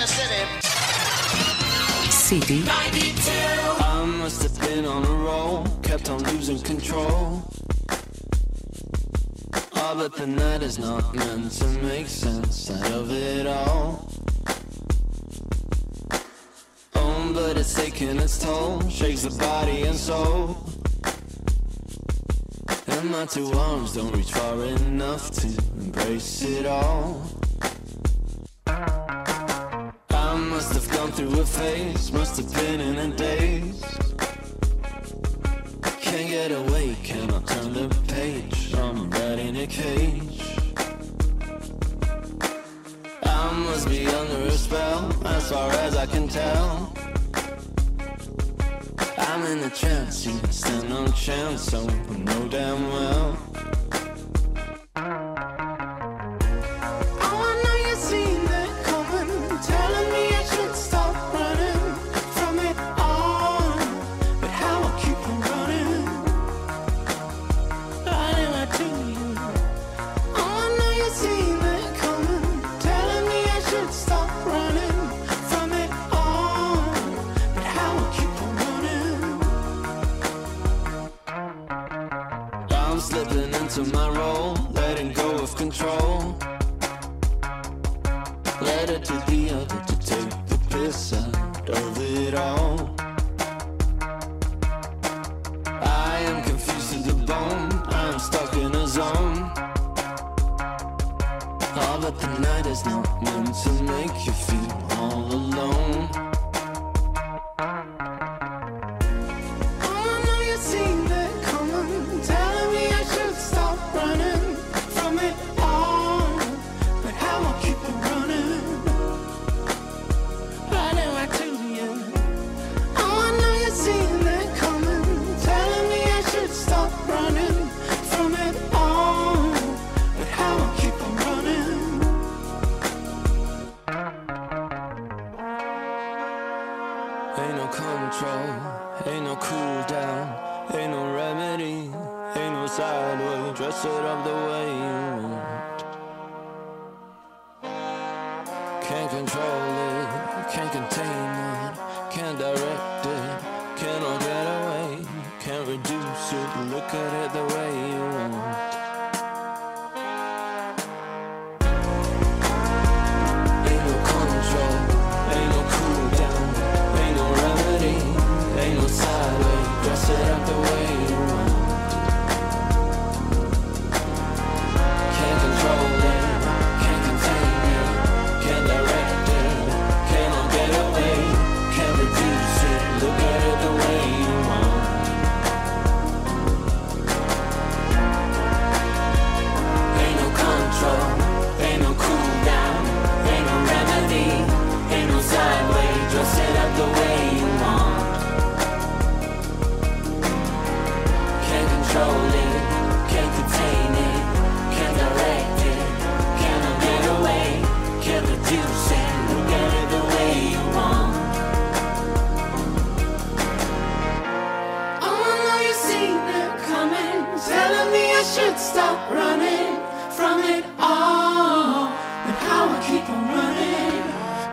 the city. City. I must have been on a roll, kept on losing control. Oh, but the night is not meant to make sense out of it all. Oh, but it's taking its toll, shakes the body and soul. And my two arms don't reach far enough to embrace it all. Must have gone through a phase, must have been in a daze. Can't get away, cannot turn the page. I'm right in a cage. I must be under a spell, as far as I can tell. I'm in a trance, you stand no chance, so I know damn well.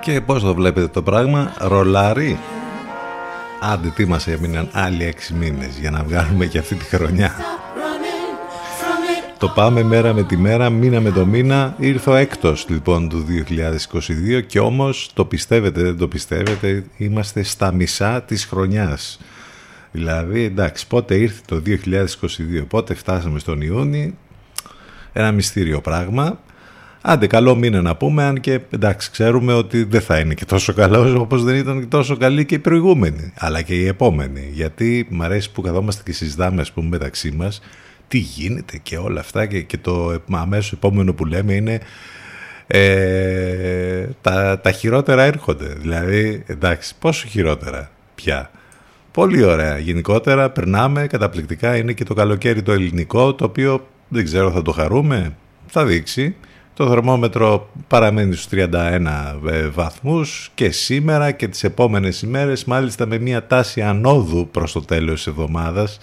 Και πώς το βλέπετε το πράγμα, ρολάρι. Άντε τι μας έμειναν άλλοι έξι μήνες για να βγάλουμε και αυτή τη χρονιά. Stop running from it Το πάμε μέρα με τη μέρα, μήνα με το μήνα. Ήρθε ο έκτος λοιπόν του 2022 και όμως το πιστεύετε, δεν το πιστεύετε, είμαστε στα μισά της χρονιάς. Δηλαδή εντάξει πότε ήρθε το 2022, πότε φτάσαμε στον Ιούνι, ένα μυστήριο πράγμα. Άντε καλό μήνα να πούμε, αν και εντάξει ξέρουμε ότι δεν θα είναι και τόσο καλό όπως δεν ήταν και τόσο καλή και η προηγούμενη, αλλά και η επόμενη. Γιατί μου αρέσει που καθόμαστε και συζητάμε ας πούμε μεταξύ μας τι γίνεται και όλα αυτά και, και το αμέσως επόμενο που λέμε είναι ε, τα, τα χειρότερα έρχονται. Δηλαδή εντάξει πόσο χειρότερα πια. Πολύ ωραία. Γενικότερα περνάμε καταπληκτικά. Είναι και το καλοκαίρι το ελληνικό, το οποίο δεν ξέρω θα το χαρούμε. Θα δείξει. Το θερμόμετρο παραμένει στους 31 ε, βαθμούς και σήμερα και τις επόμενες ημέρες μάλιστα με μια τάση ανόδου προς το τέλος της εβδομάδας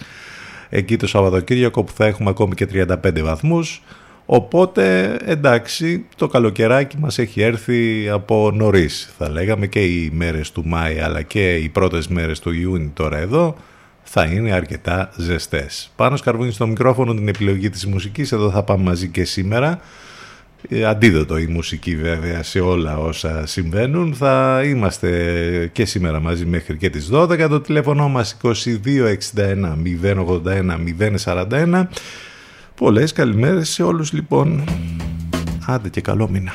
εκεί το Σαββατοκύριακο που θα έχουμε ακόμη και 35 βαθμούς Οπότε εντάξει το καλοκαιράκι μας έχει έρθει από νωρίς θα λέγαμε και οι μέρες του Μάη αλλά και οι πρώτες μέρες του Ιούνι τώρα εδώ θα είναι αρκετά ζεστές. Πάνω σκαρβούνι στο μικρόφωνο την επιλογή της μουσικής, εδώ θα πάμε μαζί και σήμερα. Ε, αντίδοτο η μουσική βέβαια σε όλα όσα συμβαίνουν. Θα είμαστε και σήμερα μαζί μέχρι και τις 12. Το τηλέφωνο μας 2261 081 041. Πολλές καλημέρες σε όλους λοιπόν. Άντε και καλό μήνα.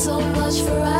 so much for us.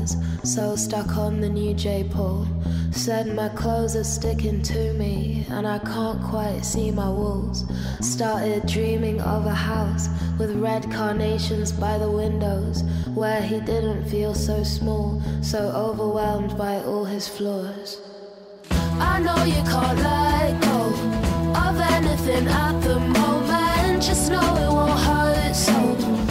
are sticking to me, and I can't quite see my walls. Started dreaming of a house with red carnations by the windows, where he didn't feel so small, so overwhelmed by all his flaws. I know you can't let go of anything at the moment, just know it won't hurt so,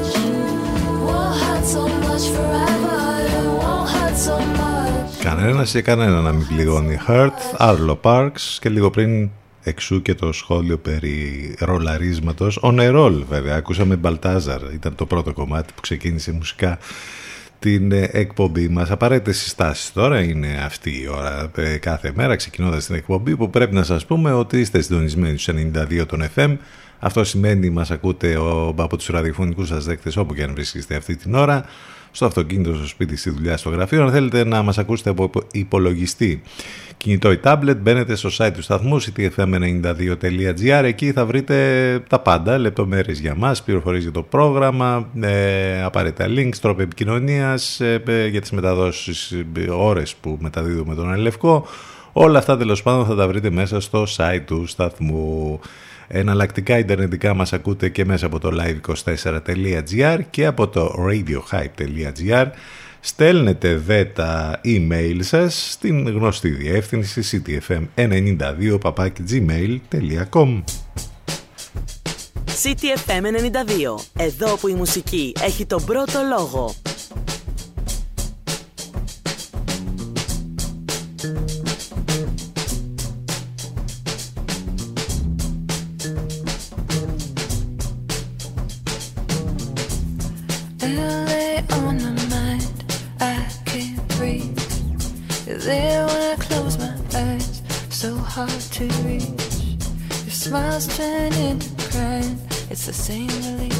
Κανένας και κανένα να μην πληγώνει. Hurt, Arlo Parks και λίγο πριν εξού και το σχόλιο περί ρολαρίσματος. Ο Νερόλ βέβαια, ακούσαμε Μπαλτάζαρ, ήταν το πρώτο κομμάτι που ξεκίνησε μουσικά την εκπομπή μας. Απαραίτητες συστάσεις τώρα είναι αυτή η ώρα ε, κάθε μέρα ξεκινώντας την εκπομπή που πρέπει να σας πούμε ότι είστε συντονισμένοι στους 92 των FM. Αυτό σημαίνει μας ακούτε ο, από τους ραδιοφωνικούς σας δέκτες όπου και αν βρίσκεστε αυτή την ώρα στο αυτοκίνητο, στο σπίτι, στη δουλειά, στο γραφείο. Αν θέλετε να μας ακούσετε από υπολογιστή κινητό ή tablet, μπαίνετε στο site του σταθμού ctfm92.gr. Εκεί θα βρείτε τα πάντα, λεπτομέρειες για μας, πληροφορίες για το πρόγραμμα, ε, απαραίτητα links, τρόπο επικοινωνίας, ε, ε, για τις μεταδόσεις, ε, ώρες που μεταδίδουμε τον Ελευκό. Όλα αυτά τέλος πάντων θα τα βρείτε μέσα στο site του σταθμού. Εναλλακτικά ιντερνετικά μας ακούτε και μέσα από το live24.gr και από το radiohype.gr Στέλνετε δε τα email σας στην γνωστή διεύθυνση ctfm92 gmail.com CTFM92. Εδώ που η μουσική έχει τον πρώτο λόγο. in the. It's the same relief.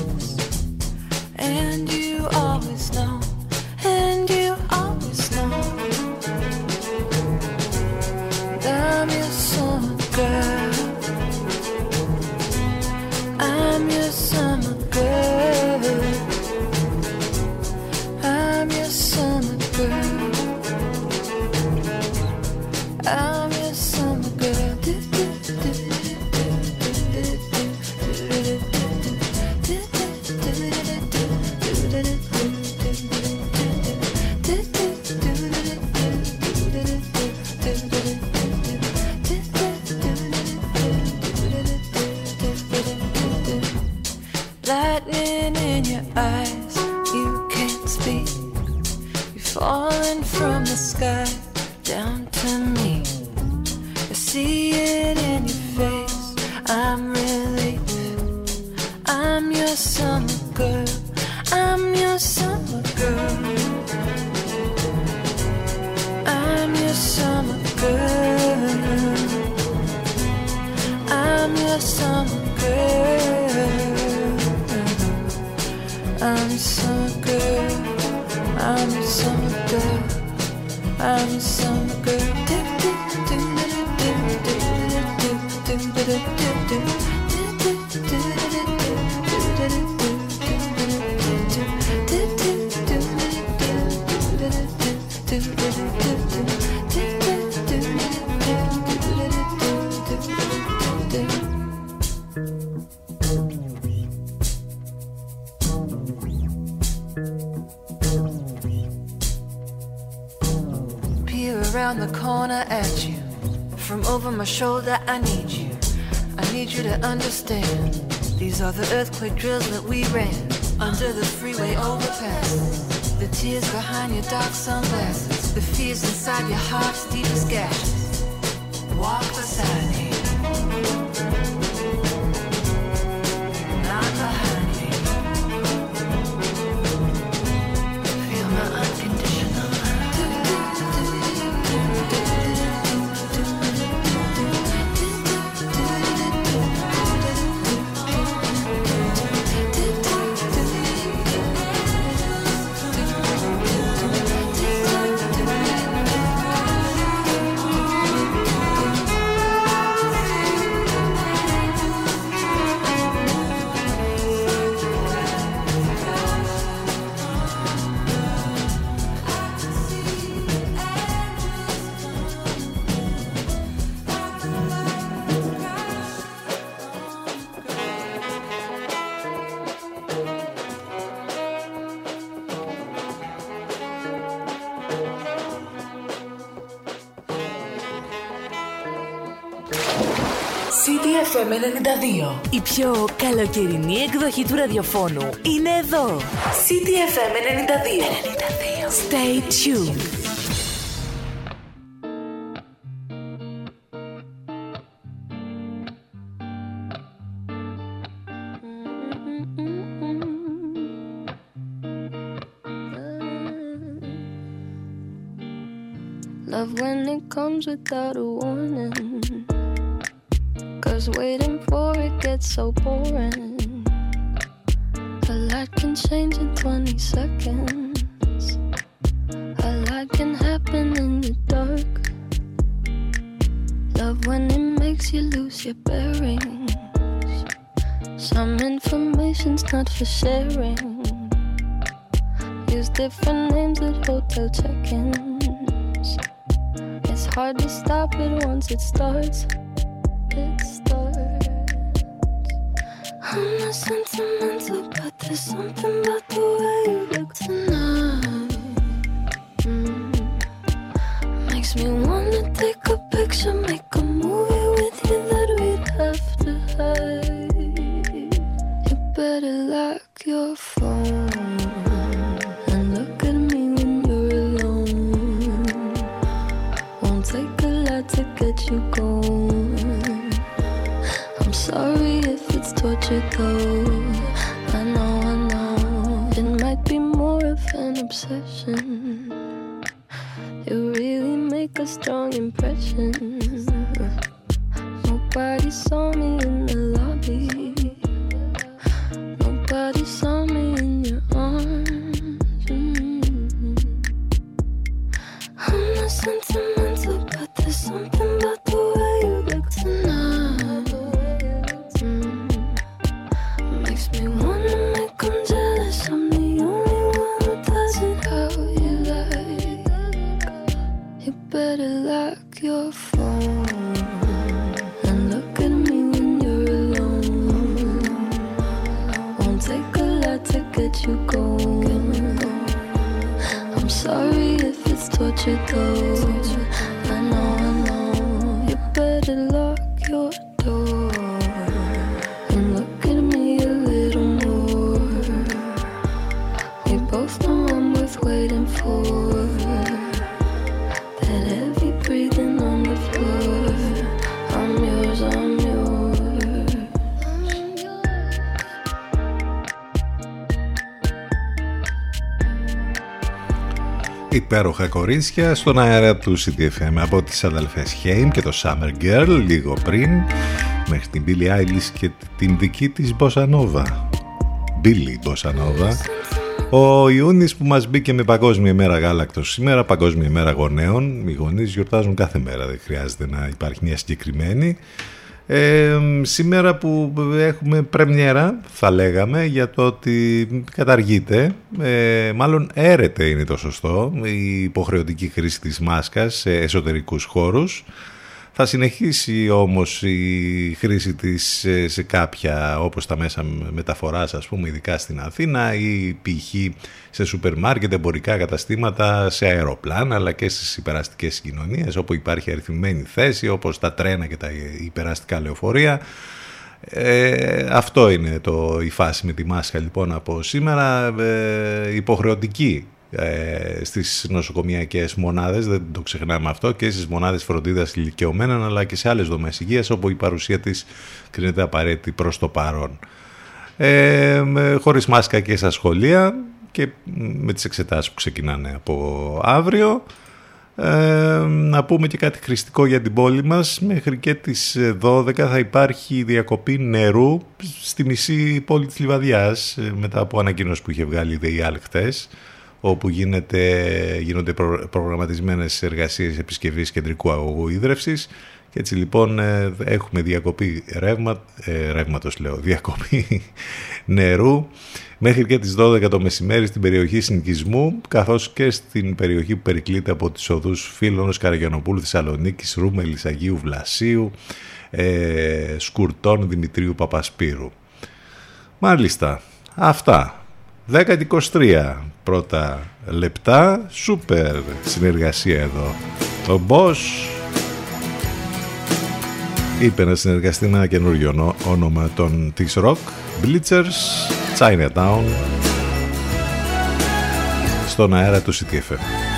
92. Η πιο καλοκαιρινή εκδοχή του ραδιοφώνου είναι εδώ. CTFM 92. 92. Stay tuned. Love when gets so boring. A lot can change in 20 seconds. A lot can happen in the dark. Love when it makes you lose your bearings. Some information's not for sharing. Use different names at hotel check ins. It's hard to stop it once it starts. Υπέροχα κορίτσια στον αέρα του CDFM από τις αδελφές Χέιμ και το Summer Girl λίγο πριν μέχρι την Billie Eilish και την δική της Bossa Nova. Billy Bossa Nova. Ο Ιούνις που μας μπήκε με Παγκόσμια ημέρα γάλακτος σήμερα, Παγκόσμια ημέρα γονέων. Οι γονείς γιορτάζουν κάθε μέρα, δεν χρειάζεται να υπάρχει μια συγκεκριμένη. Ε, σήμερα που έχουμε πρεμιέρα θα λέγαμε για το ότι καταργείται, ε, μάλλον έρεται είναι το σωστό, η υποχρεωτική χρήση της μάσκας σε εσωτερικούς χώρους. Θα συνεχίσει όμως η χρήση της ε, σε κάποια όπως τα μέσα μεταφοράς ας πούμε ειδικά στην Αθήνα ή π.χ. σε σούπερ μάρκετ, εμπορικά καταστήματα, σε αεροπλάνα αλλά και στις υπεραστικές συγκοινωνίες όπου υπάρχει αριθμημένη θέση όπως τα τρένα και τα υπεραστικά λεωφορεία. Ε, αυτό είναι το, η φάση με τη μάσκα λοιπόν από σήμερα, ε, υποχρεωτική ε, στις νοσοκομιακές μονάδες, δεν το ξεχνάμε αυτό, και στις μονάδες φροντίδας ηλικιωμένων, αλλά και σε άλλες δομές υγείας, όπου η παρουσία της κρίνεται απαραίτητη προς το παρόν. Ε, με- χωρίς μάσκα και στα σχολεία και με τις εξετάσεις που ξεκινάνε από αύριο. Ε, να πούμε και κάτι χρηστικό για την πόλη μας. Μέχρι και τις 12 θα υπάρχει διακοπή νερού στη μισή πόλη της Λιβαδιάς ε, μετά από ανακοίνωση που είχε βγάλει η ΔΕΙΑΛ χτες όπου γίνεται, γίνονται προ, προγραμματισμένες εργασίες επισκευής κεντρικού αγωγού ίδρευσης και έτσι λοιπόν ε, έχουμε διακοπή ρεύμα, ε, ρεύματος λέω, διακοπή νερού μέχρι και τις 12 το μεσημέρι στην περιοχή συνοικισμού καθώς και στην περιοχή που περικλείται από τις οδούς Φίλωνος, Καραγιανοπούλου, Θεσσαλονίκης, Ρούμελης, Αγίου Βλασίου, ε, Σκουρτών, Δημητρίου Παπασπύρου. Μάλιστα, αυτά. 10-23 πρώτα λεπτά, σούπερ συνεργασία εδώ. Ο Boss είπε να συνεργαστεί με ένα καινούριο νο- όνομα των της Rock, Blitzers, Chinatown, στον αέρα του CTFM.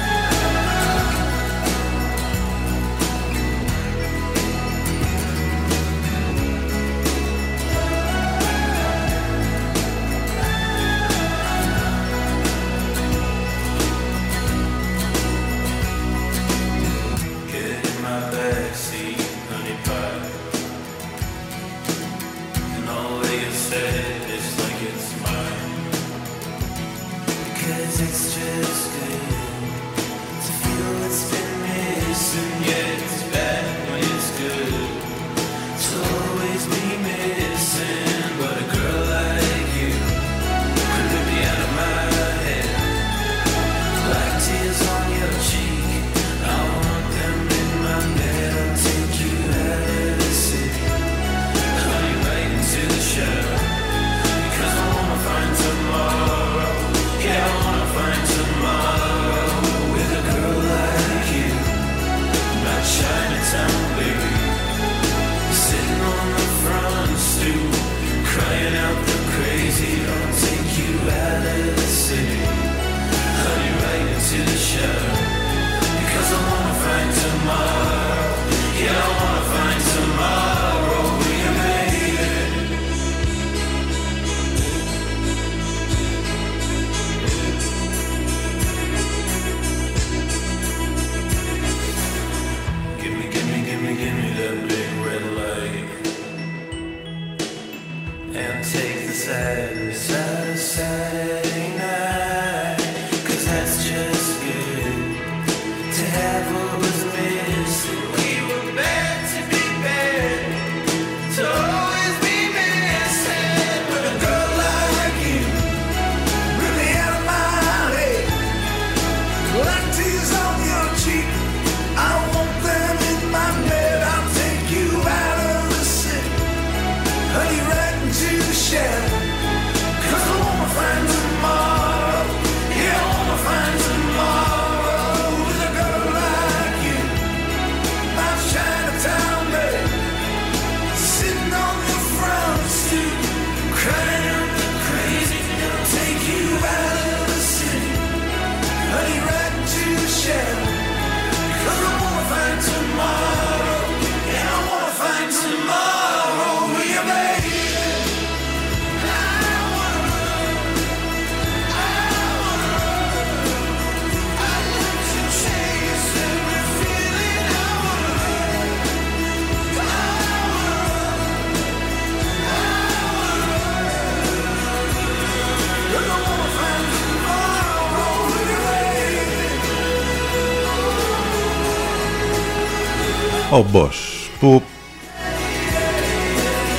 Ο Boss που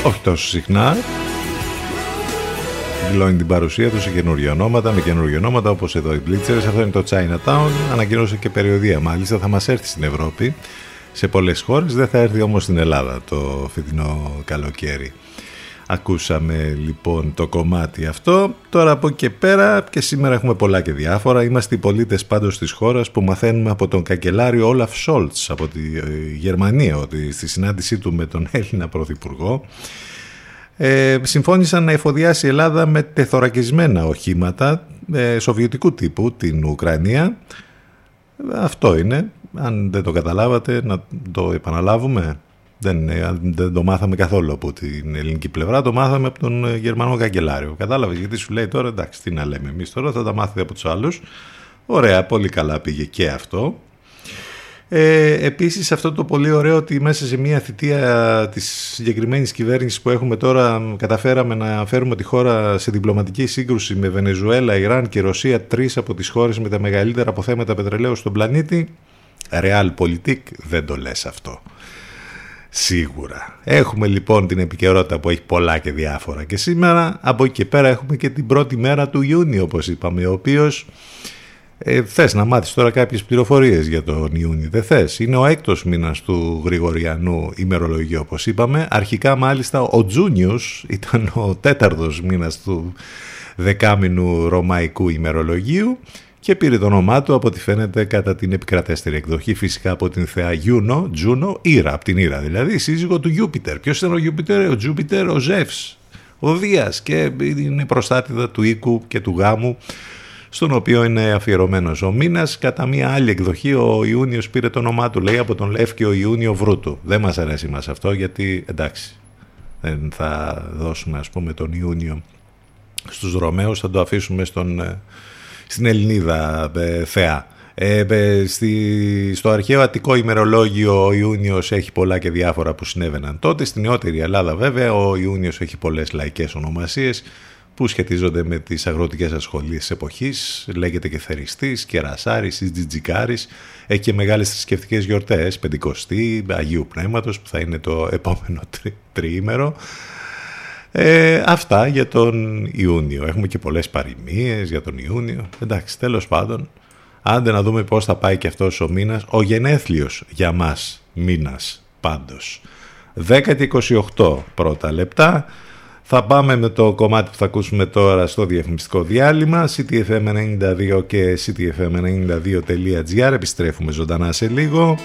όχι τόσο συχνά δηλώνει την παρουσία του σε καινούργια ονόματα, με καινούργια ονόματα όπως εδώ οι Blitzers. Αυτό είναι το Chinatown. Ανακοίνωσε και περιοδία μάλιστα. Θα μας έρθει στην Ευρώπη σε πολλές χώρες. Δεν θα έρθει όμως στην Ελλάδα το φετινό καλοκαίρι. Ακούσαμε λοιπόν το κομμάτι αυτό. Τώρα από εκεί και πέρα και σήμερα έχουμε πολλά και διάφορα. Είμαστε οι πολίτες πάντως της χώρας που μαθαίνουμε από τον καγκελάριο Όλαφ Σόλτς από τη ε, Γερμανία ότι στη συνάντησή του με τον Έλληνα Πρωθυπουργό ε, συμφώνησαν να εφοδιάσει η Ελλάδα με τεθωρακισμένα οχήματα ε, σοβιετικού τύπου την Ουκρανία. Αυτό είναι. Αν δεν το καταλάβατε να το επαναλάβουμε. Δεν, δεν το μάθαμε καθόλου από την ελληνική πλευρά, το μάθαμε από τον ε, Γερμανό καγκελάριο. Κατάλαβες γιατί σου λέει τώρα, εντάξει, τι να λέμε εμείς τώρα, θα τα μάθετε από τους άλλους. Ωραία, πολύ καλά πήγε και αυτό. Ε, επίσης αυτό το πολύ ωραίο ότι μέσα σε μια θητεία της συγκεκριμένης κυβέρνησης που έχουμε τώρα καταφέραμε να φέρουμε τη χώρα σε διπλωματική σύγκρουση με Βενεζουέλα, Ιράν και Ρωσία, τρεις από τις χώρες με τα μεγαλύτερα αποθέματα πετρελαίου στον πλανήτη. Realpolitik δεν το λες αυτό. Σίγουρα. Έχουμε λοιπόν την επικαιρότητα που έχει πολλά και διάφορα και σήμερα από εκεί και πέρα έχουμε και την πρώτη μέρα του Ιούνιου όπως είπαμε ο οποίος ε, θες να μάθεις τώρα κάποιες πληροφορίες για τον Ιούνιο, δεν θες; Είναι ο έκτος μήνας του Γρηγοριανού ημερολογίου όπως είπαμε. Αρχικά μάλιστα ο Τζούνιος ήταν ο τέταρτος μήνας του δεκάμινου ρωμαϊκού ημερολογίου και πήρε το όνομά του από ό,τι φαίνεται κατά την επικρατέστερη εκδοχή φυσικά από την θεά Γιούνο, Τζούνο, Ήρα, από την Ήρα δηλαδή, σύζυγο του Γιούπιτερ. Ποιος ήταν ο Γιούπιτερ, ο Τζούπιτερ, ο Ζεύς, ο Δίας και είναι προστάτηδα του οίκου και του γάμου στον οποίο είναι αφιερωμένος ο μήνας. Κατά μία άλλη εκδοχή ο Ιούνιος πήρε το όνομά του, λέει από τον Λεύκιο Ιούνιο Βρούτο. Δεν μας αρέσει μας αυτό γιατί εντάξει δεν θα δώσουμε ας πούμε τον Ιούνιο στους Ρωμαίους, θα το αφήσουμε στον, ε, στην Ελληνίδα ε, θεά. Ε, στη, στο αρχαίο Αττικό ημερολόγιο ο Ιούνιος έχει πολλά και διάφορα που συνέβαιναν τότε. Στην νεότερη Ελλάδα βέβαια ο Ιούνιος έχει πολλές λαϊκές ονομασίες που σχετίζονται με τις αγροτικές ασχολίες της εποχής. Λέγεται και Θεριστής, Κερασάρης, Τζιτζικάρης. Έχει και μεγάλες θρησκευτικές γιορτές, Πεντηκοστή, Αγίου Πνεύματος που θα είναι το επόμενο τρί, τριήμερο. Ε, αυτά για τον Ιούνιο. Έχουμε και πολλές παροιμίες για τον Ιούνιο. Εντάξει, τέλος πάντων, άντε να δούμε πώς θα πάει και αυτός ο μήνας. Ο γενέθλιος για μας μήνας πάντως. 10 28 πρώτα λεπτά. Θα πάμε με το κομμάτι που θα ακούσουμε τώρα στο διαφημιστικό διάλειμμα ctfm92 και ctfm92.gr επιστρέφουμε ζωντανά σε λίγο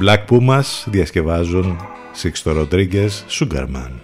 Black Pumas διασκευάζουν Sixto Rodriguez Sugarman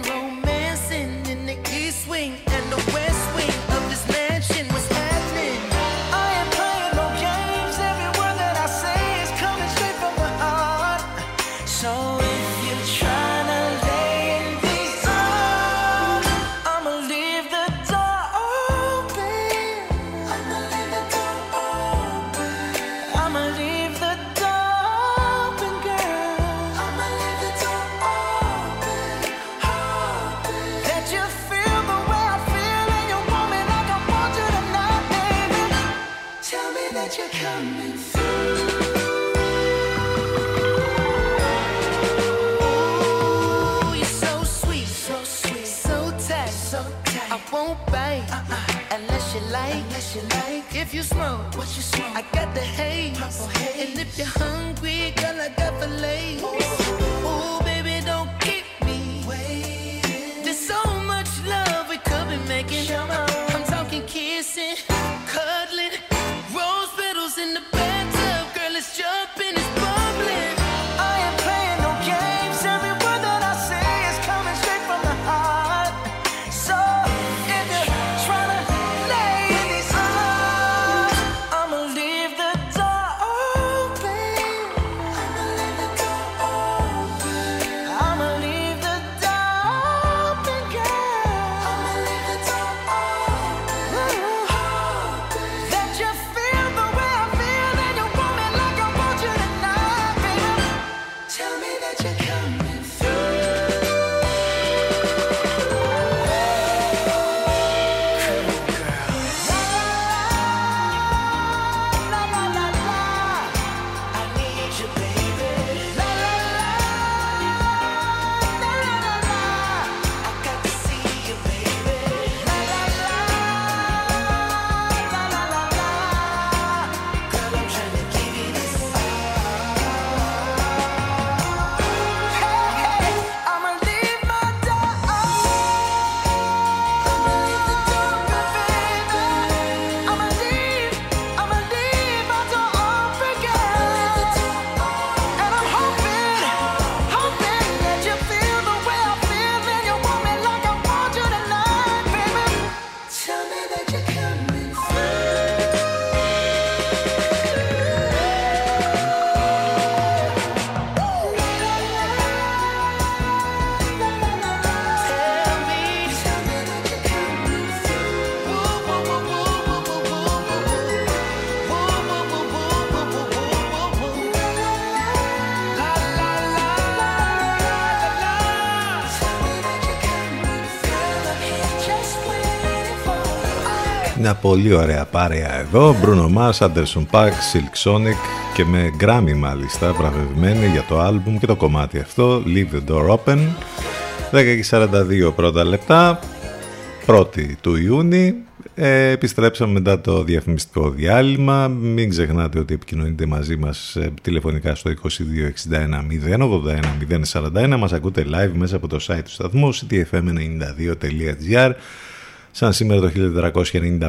smoke? What you smoke? I got the haze. Purple haze. And if you're hungry, girl, I got the lace. Ooh. Ooh. Μια πολύ ωραία παρέα εδώ. Bruno Mars, Anderson Paak, Silk Sonic και με Grammy μάλιστα βραβευμένη για το άλμπουμ και το κομμάτι αυτό Leave the Door Open 10 42 πρώτα λεπτά 1η του Ιούνιου ε, επιστρέψαμε μετά το διαφημιστικό διάλειμμα. Μην ξεχνάτε ότι επικοινωνείτε μαζί μας ε, τηλεφωνικά στο 2261 081 041. Μας ακούτε live μέσα από το site του σταθμού ctfm92.gr Σαν σήμερα το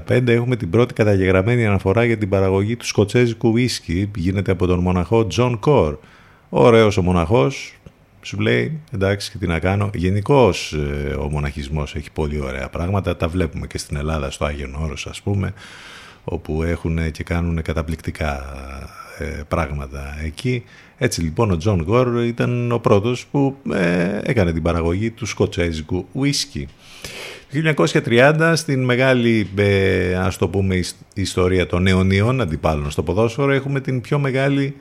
1495 έχουμε την πρώτη καταγεγραμμένη αναφορά για την παραγωγή του σκοτσέζικου ουίσκι. Γίνεται από τον μοναχό John Cor. Ωραίος ο μοναχός, σου λέει εντάξει και τι να κάνω. Γενικώς ε, ο μοναχισμός έχει πολύ ωραία πράγματα. Τα βλέπουμε και στην Ελλάδα στο Άγιον Όρος ας πούμε όπου έχουν και κάνουν καταπληκτικά ε, πράγματα εκεί. Έτσι λοιπόν ο John Cor ήταν ο πρώτος που ε, έκανε την παραγωγή του σκοτσέζικου ουίσκι. 1930 στην μεγάλη ε, ας το πούμε ιστορία των αιωνιών αντιπάλων στο ποδόσφαιρο έχουμε την πιο μεγάλη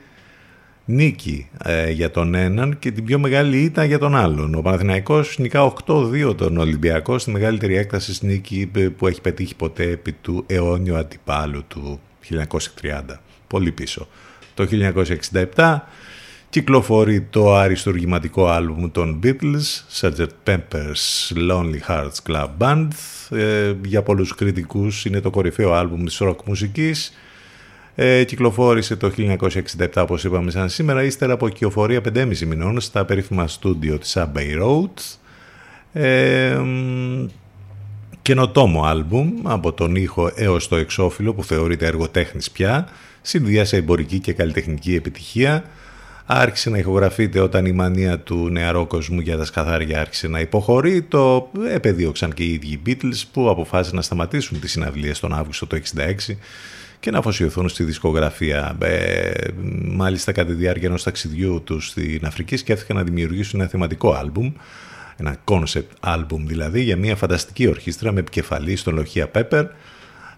νίκη ε, για τον έναν και την πιο μεγάλη ήττα για τον άλλον. Ο Παναθηναϊκός νικά 8-2 τον Ολυμπιακό στη μεγαλύτερη έκταση νίκη ε, που έχει πετύχει ποτέ επί του αιώνιου αντιπάλου του 1930. Πολύ πίσω. Το 1967 κυκλοφορεί το αριστουργηματικό άλμπουμ των Beatles, Sgt. Pepper's Lonely Hearts Club Band. Ε, για πολλούς κριτικούς είναι το κορυφαίο άλμπουμ της rock μουσικής ε, κυκλοφόρησε το 1967 όπως είπαμε σαν σήμερα ύστερα από κυοφορία 5,5 μηνών στα περίφημα στούντιο της Abbey Road ε, καινοτόμο άλμπουμ από τον ήχο έως το εξώφυλλο που θεωρείται έργο τέχνης πια συνδυάσε εμπορική και καλλιτεχνική επιτυχία άρχισε να ηχογραφείται όταν η μανία του νεαρόκοσμου για τα σκαθάρια άρχισε να υποχωρεί. Το επεδίωξαν και οι ίδιοι Beatles που αποφάσισαν να σταματήσουν τις συναυλίες τον Αύγουστο το 1966 και να αφοσιωθούν στη δισκογραφία. Ε, μάλιστα κατά τη διάρκεια ενός ταξιδιού τους στην Αφρική σκέφτηκαν να δημιουργήσουν ένα θεματικό άλμπουμ, ένα concept album δηλαδή, για μια φανταστική ορχήστρα με επικεφαλής στον Λοχία Πέπερ,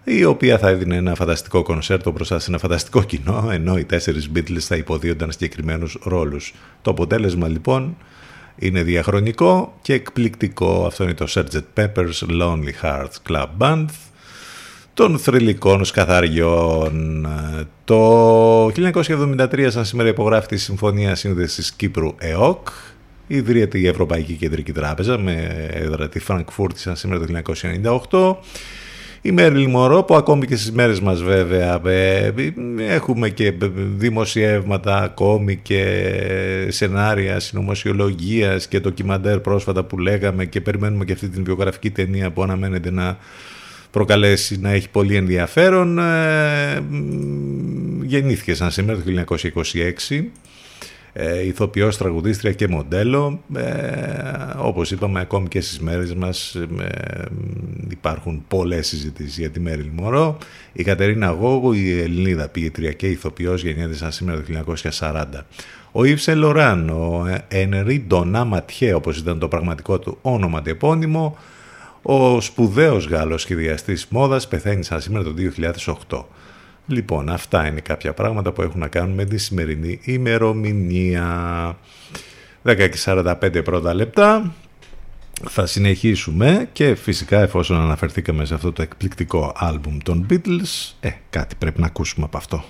η οποία θα έδινε ένα φανταστικό κονσέρτο μπροστά σε ένα φανταστικό κοινό, ενώ οι τέσσερις Beatles θα υποδίονταν συγκεκριμένους ρόλους. Το αποτέλεσμα λοιπόν είναι διαχρονικό και εκπληκτικό. Αυτό είναι το Sgt. Pepper's Lonely Hearts Club Band των θρηλυκών σκαθαριών. Το 1973 σαν σήμερα υπογράφει τη Συμφωνία Σύνδεσης Κύπρου ΕΟΚ. Ιδρύεται η Ευρωπαϊκή Κεντρική Τράπεζα με έδρα τη Φραγκφούρτη σαν σήμερα το 1998. Η Μέρλι Μωρό που ακόμη και στις μέρες μας βέβαια ε, έχουμε και δημοσιεύματα ακόμη και σενάρια συνωμοσιολογίας και ντοκιμαντέρ πρόσφατα που λέγαμε και περιμένουμε και αυτή την βιογραφική ταινία που αναμένεται να προκαλέσει να έχει πολύ ενδιαφέρον. Ε, γεννήθηκε σαν σήμερα το 1926 ε, ηθοποιός, τραγουδίστρια και μοντέλο. Ε, όπως είπαμε, ακόμη και στις μέρες μας ε, υπάρχουν πολλές συζητήσεις για τη Μέριλ Μωρό. Η Κατερίνα Γόγου, η Ελληνίδα ποιητρία και ηθοποιός, γεννιέται σαν σήμερα το 1940. Ο Ιψε Λοράν, ο Ενρή Ντονά Ματιέ, όπως ήταν το πραγματικό του όνομα και επώνυμο, ο σπουδαίος Γάλλος σχεδιαστής μόδας πεθαίνει σαν σήμερα το 2008. Λοιπόν, αυτά είναι κάποια πράγματα που έχουν να κάνουν με τη σημερινή ημερομηνία. 10 και 45 πρώτα λεπτά. Θα συνεχίσουμε και φυσικά εφόσον αναφερθήκαμε σε αυτό το εκπληκτικό άλμπουμ των Beatles, ε, κάτι πρέπει να ακούσουμε από αυτό.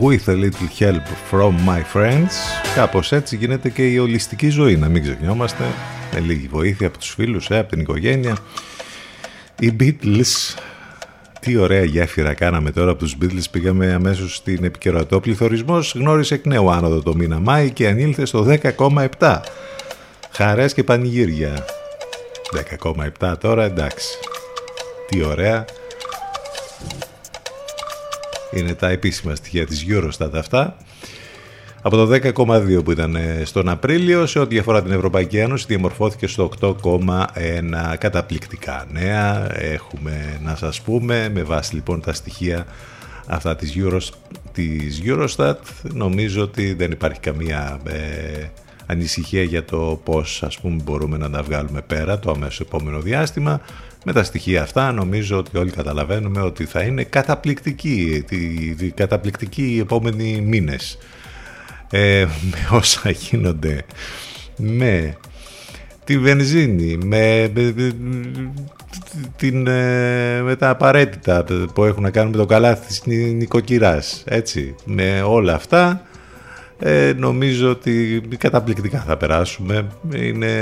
With a little help from my friends. Κάπως έτσι γίνεται και η ολιστική ζωή, να μην ξεχνιόμαστε. Με λίγη βοήθεια από τους φίλους, ε, από την οικογένεια. Οι Beatles, τι ωραία γέφυρα κάναμε τώρα από τους Beatles. Πήγαμε αμέσως στην επικαιρότητα. Ο πληθωρισμός γνώρισε εκ νέου άνοδο το μήνα Μάη και ανήλθε στο 10,7. Χαρές και πανηγύρια. 10,7 τώρα εντάξει. Τι ωραία. Είναι τα επίσημα στοιχεία της Eurostat αυτά. Από το 10,2 που ήταν ε, στον Απρίλιο, σε ό,τι αφορά την Ευρωπαϊκή Ένωση, διαμορφώθηκε στο 8,1 καταπληκτικά νέα. Έχουμε να σας πούμε, με βάση λοιπόν τα στοιχεία αυτά της, της Eurostat, νομίζω ότι δεν υπάρχει καμία ε, ανησυχία για το πώς ας πούμε μπορούμε να τα βγάλουμε πέρα το αμέσως επόμενο διάστημα. Με τα στοιχεία αυτά νομίζω ότι όλοι καταλαβαίνουμε ότι θα είναι καταπληκτική, τη, καταπληκτική οι επόμενοι μήνες. Ε, με όσα γίνονται με τη βενζίνη, με, την, ε, με τα απαραίτητα που έχουν να κάνουν με το καλάθι της νοικοκυράς, έτσι, με όλα αυτά ε, νομίζω ότι καταπληκτικά θα περάσουμε. Είναι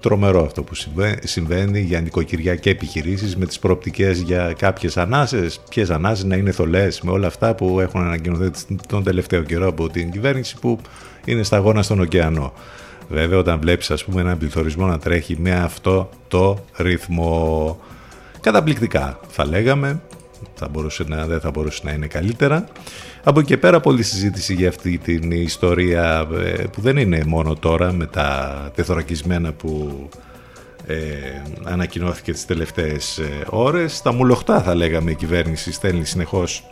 τρομερό αυτό που συμβαίνει για νοικοκυριά και επιχειρήσεις με τις προοπτικές για κάποιες ανάσες. Ποιες ανάσες να είναι θολές με όλα αυτά που έχουν ανακοινωθεί τον τελευταίο καιρό από την κυβέρνηση που είναι σταγόνα στον ωκεανό. Βέβαια όταν βλέπεις ας πούμε έναν πληθωρισμό να τρέχει με αυτό το ρυθμό καταπληκτικά θα λέγαμε θα μπορούσε να, δεν θα μπορούσε να είναι καλύτερα από εκεί και πέρα πολλή συζήτηση για αυτή την ιστορία ε, που δεν είναι μόνο τώρα με τα τεθωρακισμένα που ε, ανακοινώθηκε τις τελευταίες ε, ώρες. Τα μουλοχτά θα λέγαμε η κυβέρνηση στέλνει συνεχώς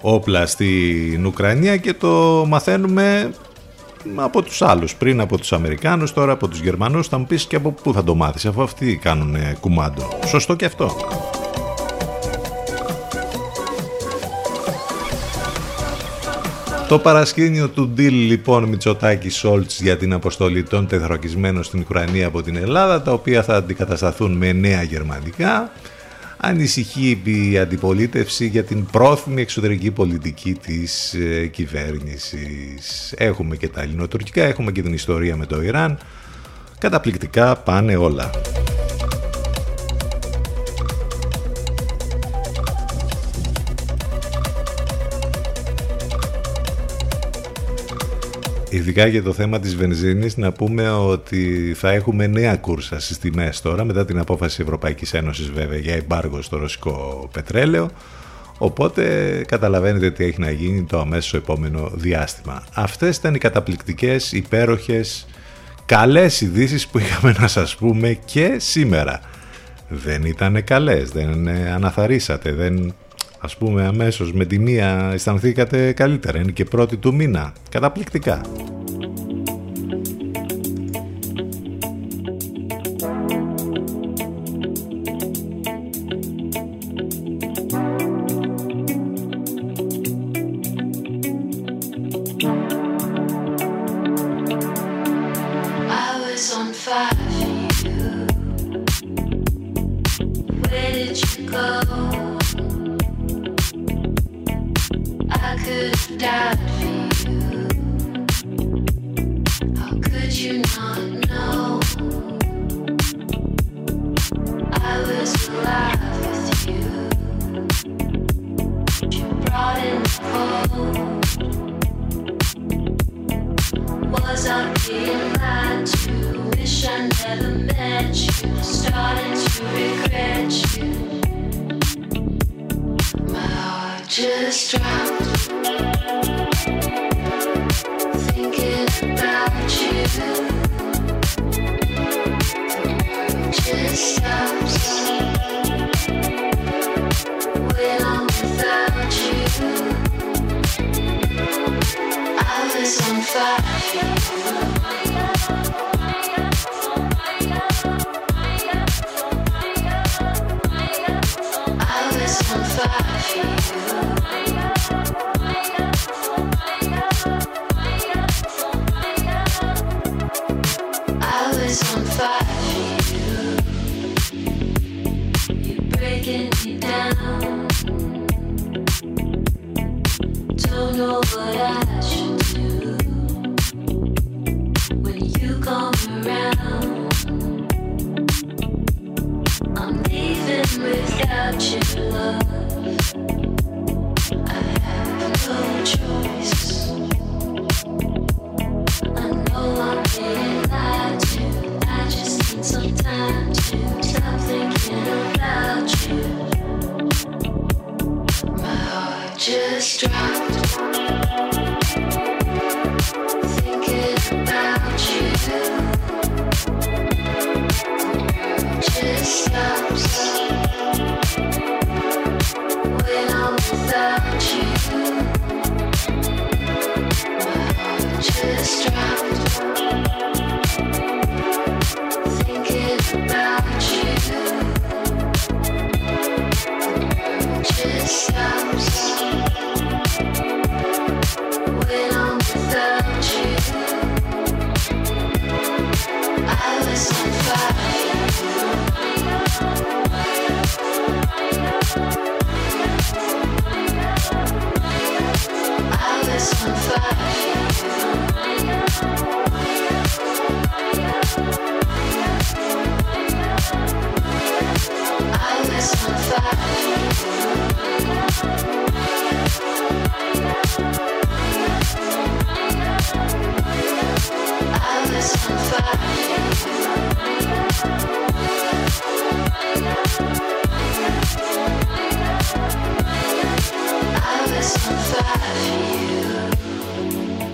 όπλα στην Ουκρανία και το μαθαίνουμε από τους άλλους πριν από τους Αμερικάνους τώρα από τους Γερμανούς. Θα μου πεις και από πού θα το μάθεις αφού αυτοί κάνουν κουμάντο. Σωστό και αυτό Το παρασκήνιο του deal λοιπόν Μητσοτάκη Σόλτς για την αποστολή των τεθροκισμένων στην Ουκρανία από την Ελλάδα, τα οποία θα αντικατασταθούν με νέα γερμανικά, ανησυχεί η αντιπολίτευση για την πρόθυμη εξωτερική πολιτική της ε, κυβέρνησης. Έχουμε και τα ελληνοτουρκικά, έχουμε και την ιστορία με το Ιράν. Καταπληκτικά πάνε όλα. Ειδικά για το θέμα της βενζίνης να πούμε ότι θα έχουμε νέα κούρσα στις τιμές τώρα μετά την απόφαση Ευρωπαϊκής Ένωσης βέβαια για εμπάργο στο ρωσικό πετρέλαιο οπότε καταλαβαίνετε τι έχει να γίνει το αμέσως επόμενο διάστημα. Αυτές ήταν οι καταπληκτικές, υπέροχες, καλές ειδήσεις που είχαμε να σας πούμε και σήμερα. Δεν ήταν καλές, δεν αναθαρίσατε, δεν ας πούμε αμέσως με τη μία αισθανθήκατε καλύτερα, είναι και πρώτη του μήνα, καταπληκτικά.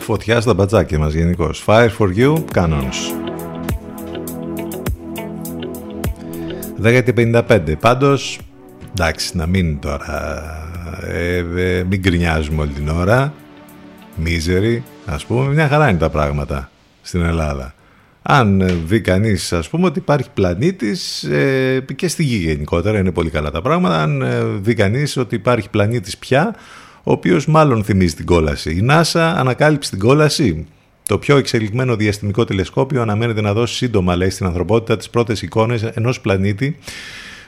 Φωτιά στα μπατζάκια μας γενικώς. Fire for you, canons. 10.55. Πάντως, εντάξει, να μην τώρα, ε, ε, μην γκρινιάζουμε όλη την ώρα. Μίζερη, ας πούμε, μια χαρά είναι τα πράγματα στην Ελλάδα. Αν ε, δει κανείς, ας πούμε, ότι υπάρχει πλανήτης ε, και στη γη γενικότερα, είναι πολύ καλά τα πράγματα. Αν ε, δει κανείς ότι υπάρχει πλανήτης πια, ο οποίος μάλλον θυμίζει την κόλαση. Η NASA ανακάλυψε την κόλαση. Το πιο εξελιγμένο διαστημικό τηλεσκόπιο αναμένεται να δώσει σύντομα, λέει, στην ανθρωπότητα τις πρώτες εικόνες ενός πλανήτη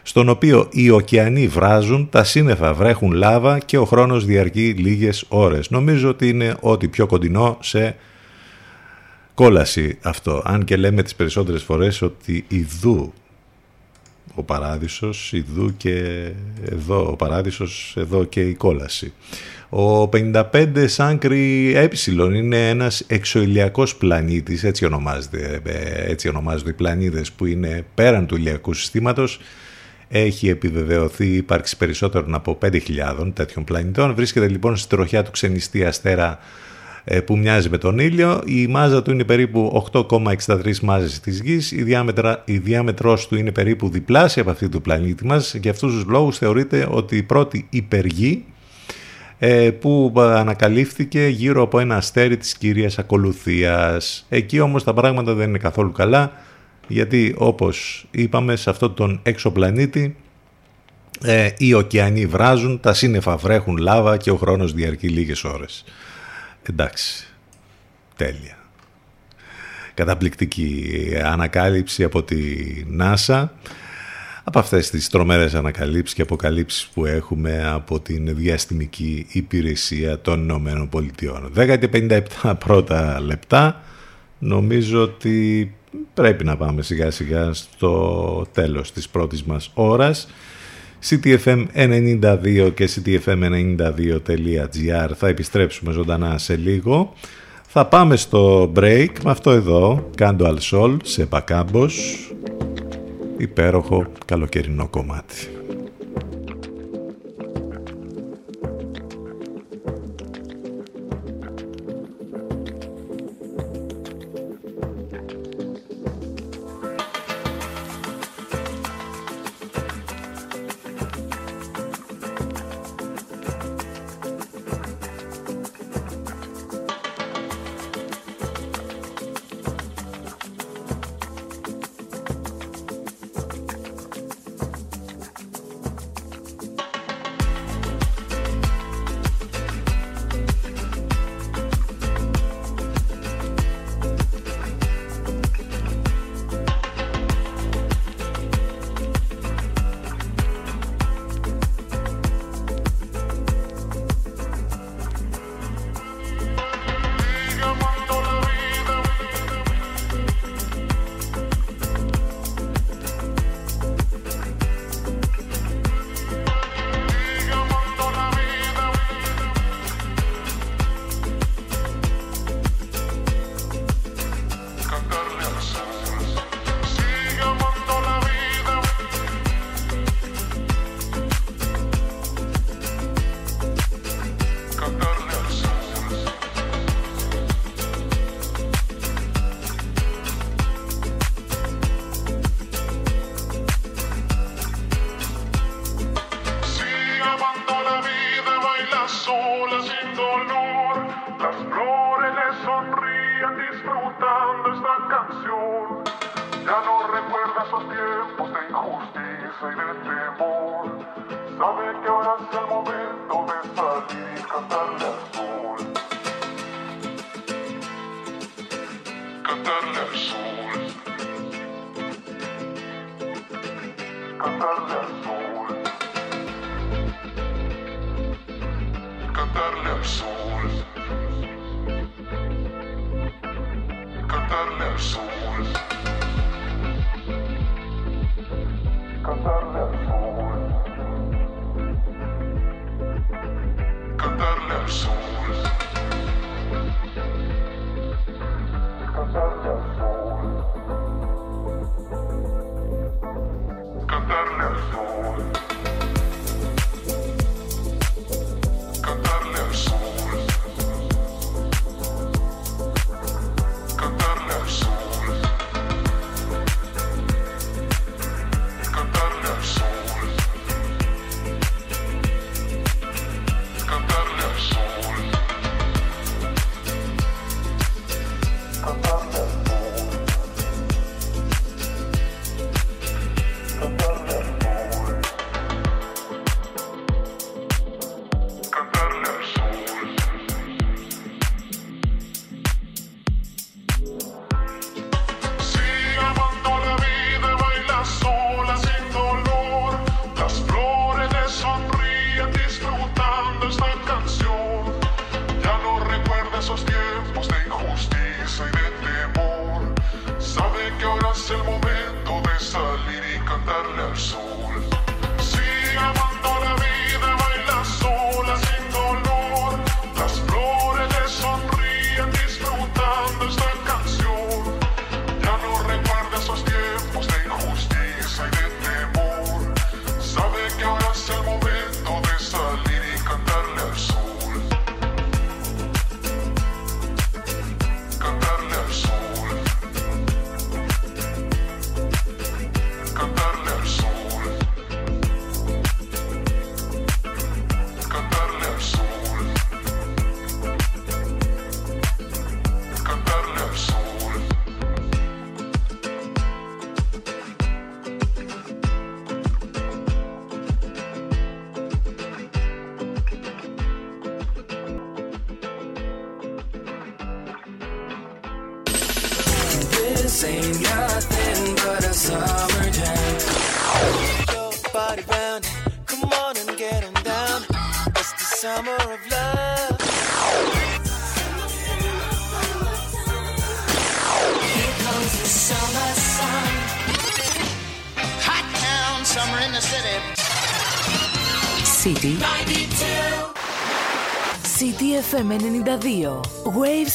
στον οποίο οι ωκεανοί βράζουν, τα σύννεφα βρέχουν λάβα και ο χρόνος διαρκεί λίγες ώρες. Νομίζω ότι είναι ό,τι πιο κοντινό σε κόλαση αυτό. Αν και λέμε τις περισσότερες φορές ότι ιδού ο παράδεισος, ιδού και εδώ ο παράδεισος, εδώ και η κόλαση. Ο 55 Σάνκρι Ε είναι ένας εξωηλιακός πλανήτης, έτσι, ονομάζεται, έτσι ονομάζονται οι πλανήτες που είναι πέραν του ηλιακού συστήματος. Έχει επιβεβαιωθεί η ύπαρξη περισσότερων από 5.000 τέτοιων πλανητών. Βρίσκεται λοιπόν στη τροχιά του ξενιστή αστέρα ε, που μοιάζει με τον ήλιο. Η μάζα του είναι περίπου 8,63 μάζες της Γης. Η, διάμετρα, η διάμετρός του είναι περίπου διπλάσια από αυτή του πλανήτη μας. Για αυτούς τους λόγους θεωρείται ότι η πρώτη υπεργή ε, που ανακαλύφθηκε γύρω από ένα αστέρι της κυρίας ακολουθίας. Εκεί όμως τα πράγματα δεν είναι καθόλου καλά γιατί όπως είπαμε σε αυτόν τον έξω πλανήτη ε, οι ωκεανοί βράζουν, τα σύννεφα βρέχουν λάβα και ο χρόνος διαρκεί λίγες ώρες. Εντάξει, τέλεια. Καταπληκτική ανακάλυψη από τη NASA από αυτές τις τρομερές ανακαλύψεις και αποκαλύψεις που έχουμε από την διαστημική υπηρεσία των Ηνωμένων Πολιτειών. 10 και 57 πρώτα λεπτά νομίζω ότι πρέπει να πάμε σιγά σιγά στο τέλος της πρώτης μας ώρας. CTFM92 και CTFM92.gr θα επιστρέψουμε ζωντανά σε λίγο. Θα πάμε στο break με αυτό εδώ, Κάντο Αλσόλ σε Πακάμπος, υπέροχο καλοκαιρινό κομμάτι.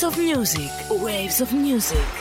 Waves of Music. Waves of Music.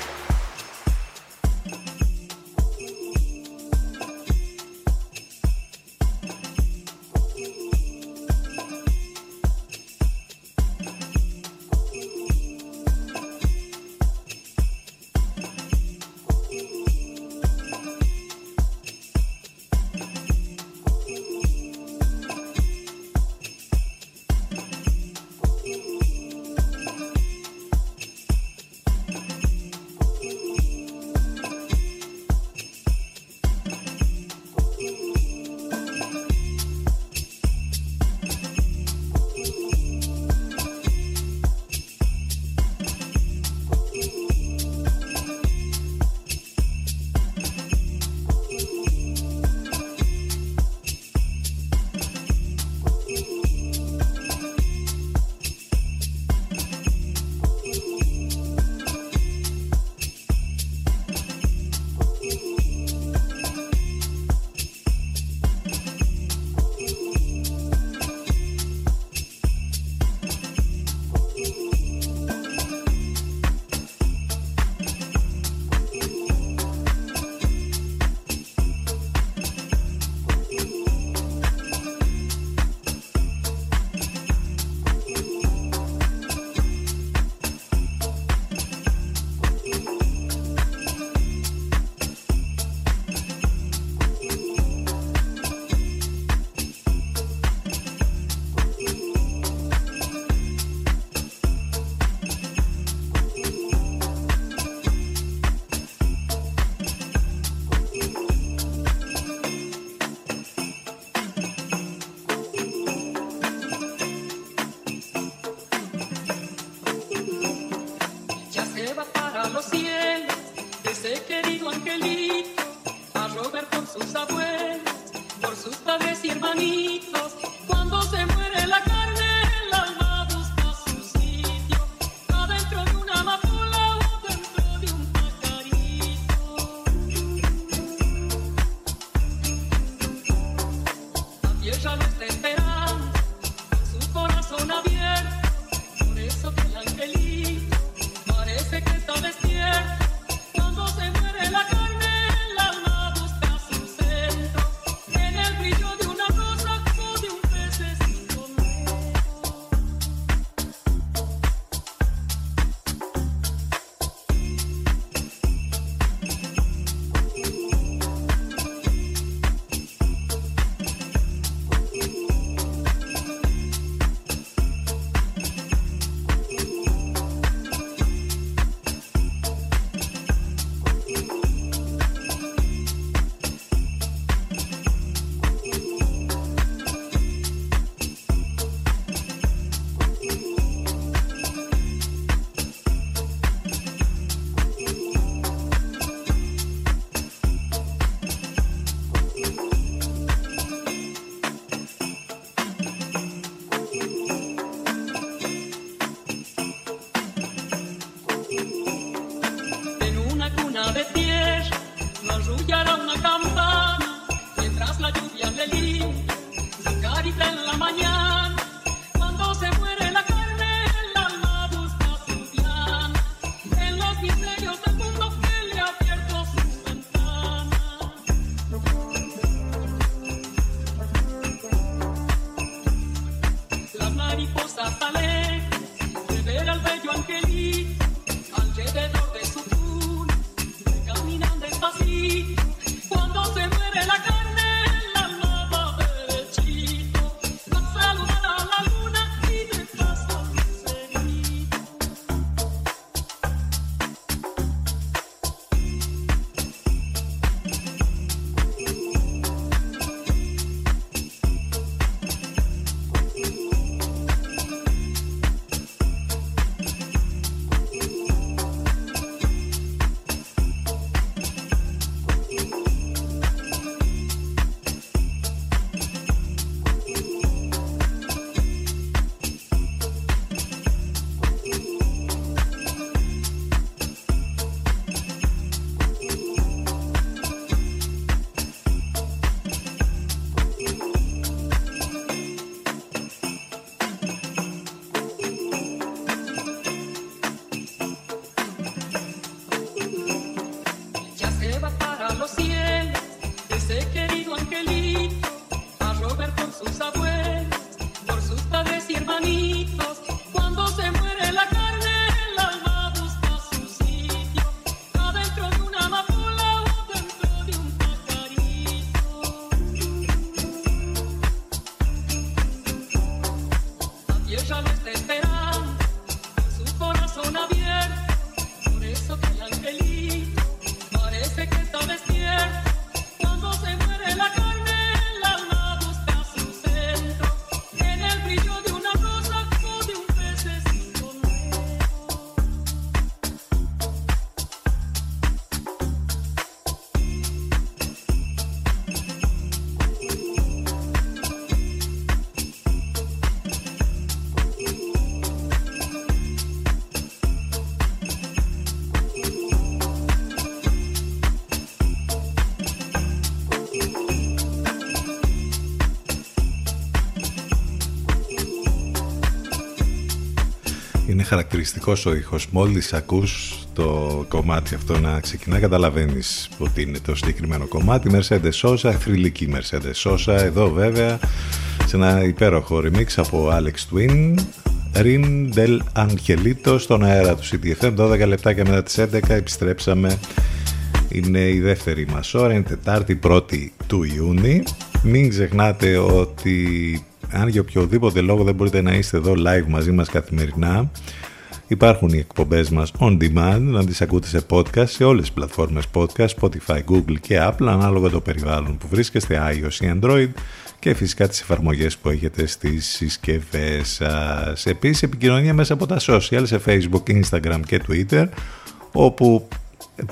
Χαρακτηριστικός ο ήχος. Μόλις ακούς το κομμάτι αυτό να ξεκινά καταλαβαίνεις ότι είναι το συγκεκριμένο κομμάτι. Mercedes Sosa, θρηλυκή Mercedes Sosa. Εδώ βέβαια σε ένα υπέροχο remix από Alex Twin. Rin Del Angelito στον αέρα του CTFM 12 λεπτά και μετά τις 11 επιστρέψαμε είναι η δεύτερη μας ώρα, είναι Τετάρτη 1η του Ιούνιου. Μην ξεχνάτε ότι αν για οποιοδήποτε λόγο δεν μπορείτε να είστε εδώ live μαζί μας καθημερινά Υπάρχουν οι εκπομπές μας on demand, να τις ακούτε σε podcast σε όλες τις πλατφόρμες podcast, Spotify, Google και Apple, ανάλογα το περιβάλλον που βρίσκεστε, iOS ή Android και φυσικά τις εφαρμογές που έχετε στις συσκευές σας. Επίσης επικοινωνία μέσα από τα social, σε Facebook, Instagram και Twitter, όπου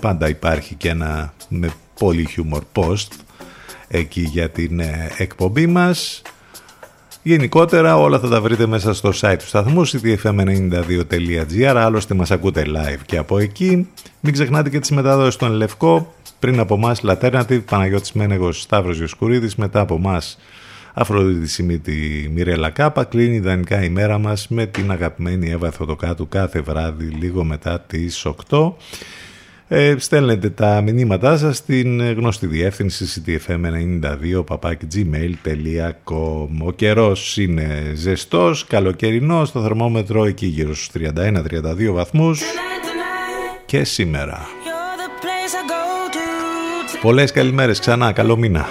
πάντα υπάρχει και ένα με πολύ humor post εκεί για την ε, εκπομπή μας. Γενικότερα όλα θα τα βρείτε μέσα στο site του σταθμού ctfm92.gr άλλωστε μας ακούτε live και από εκεί. Μην ξεχνάτε και τις μεταδόσεις στον Λευκό. Πριν από εμάς Λατέρνατη, Παναγιώτης Μένεγος, Σταύρος Γιοσκουρίδης. Μετά από εμάς Αφροδίτη Σιμίτη Μιρέλα Κάπα. Κλείνει ιδανικά η μέρα μας με την αγαπημένη Εύα Θοδοκάτου κάθε βράδυ λίγο μετά τις 8. Ε, στέλνετε τα μηνύματά σας στην γνωστή διεύθυνση ctfm92 gmail.com Ο καιρός είναι ζεστός, καλοκαιρινός, το θερμόμετρο εκεί γύρω στους 31-32 βαθμούς και σήμερα. Πολλές καλημέρες ξανά, καλό μήνα.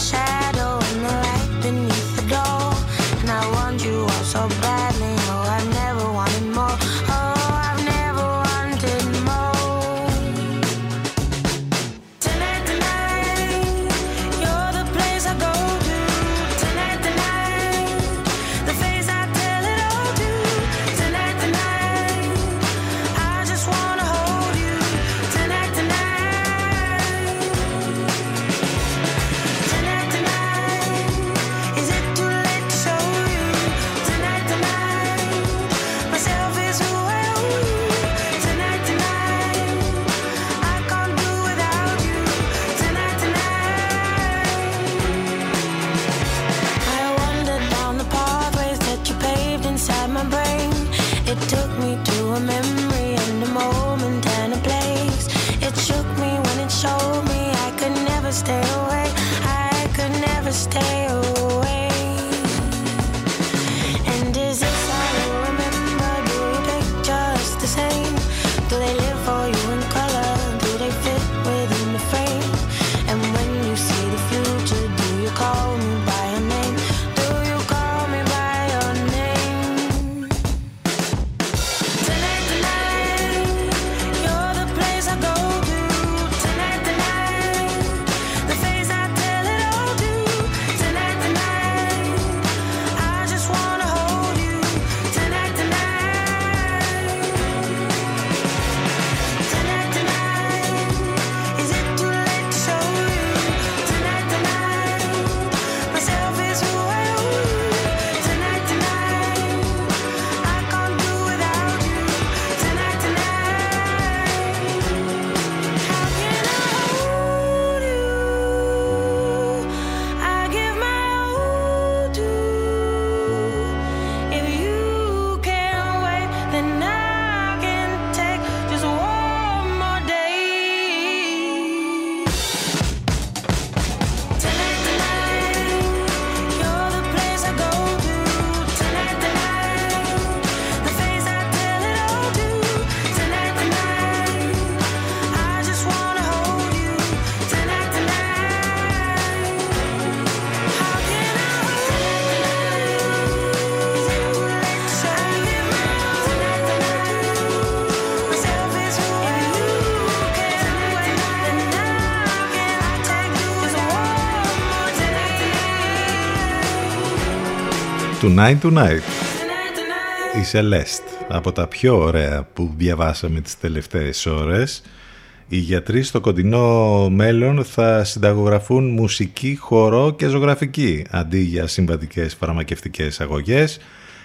shadow in the light beneath the door, And I want you all so bad. Tonight Tonight η Celeste από τα πιο ωραία που διαβάσαμε τις τελευταίες ώρες οι γιατροί στο κοντινό μέλλον θα συνταγογραφούν μουσική, χορό και ζωγραφική αντί για συμβατικές φαρμακευτικές αγωγές.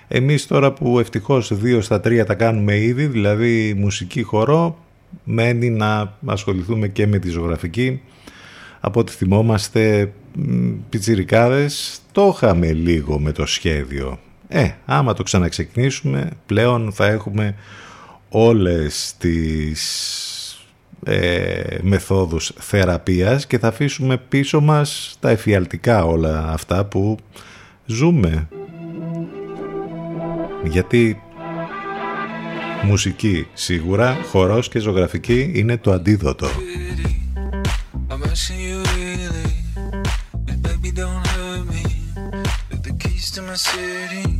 Εμείς τώρα που ευτυχώς δύο στα τρία τα κάνουμε ήδη, δηλαδή μουσική, χορό, μένει να ασχοληθούμε και με τη ζωγραφική. Από ό,τι θυμόμαστε πιτσιρικάδες, το είχαμε λίγο με το σχέδιο. Ε, άμα το ξαναξεκινήσουμε, πλέον θα έχουμε όλες τις ε, μεθόδους θεραπείας και θα αφήσουμε πίσω μας τα εφιαλτικά όλα αυτά που ζούμε. Γιατί μουσική σίγουρα, χορός και ζωγραφική είναι το αντίδοτο. to my city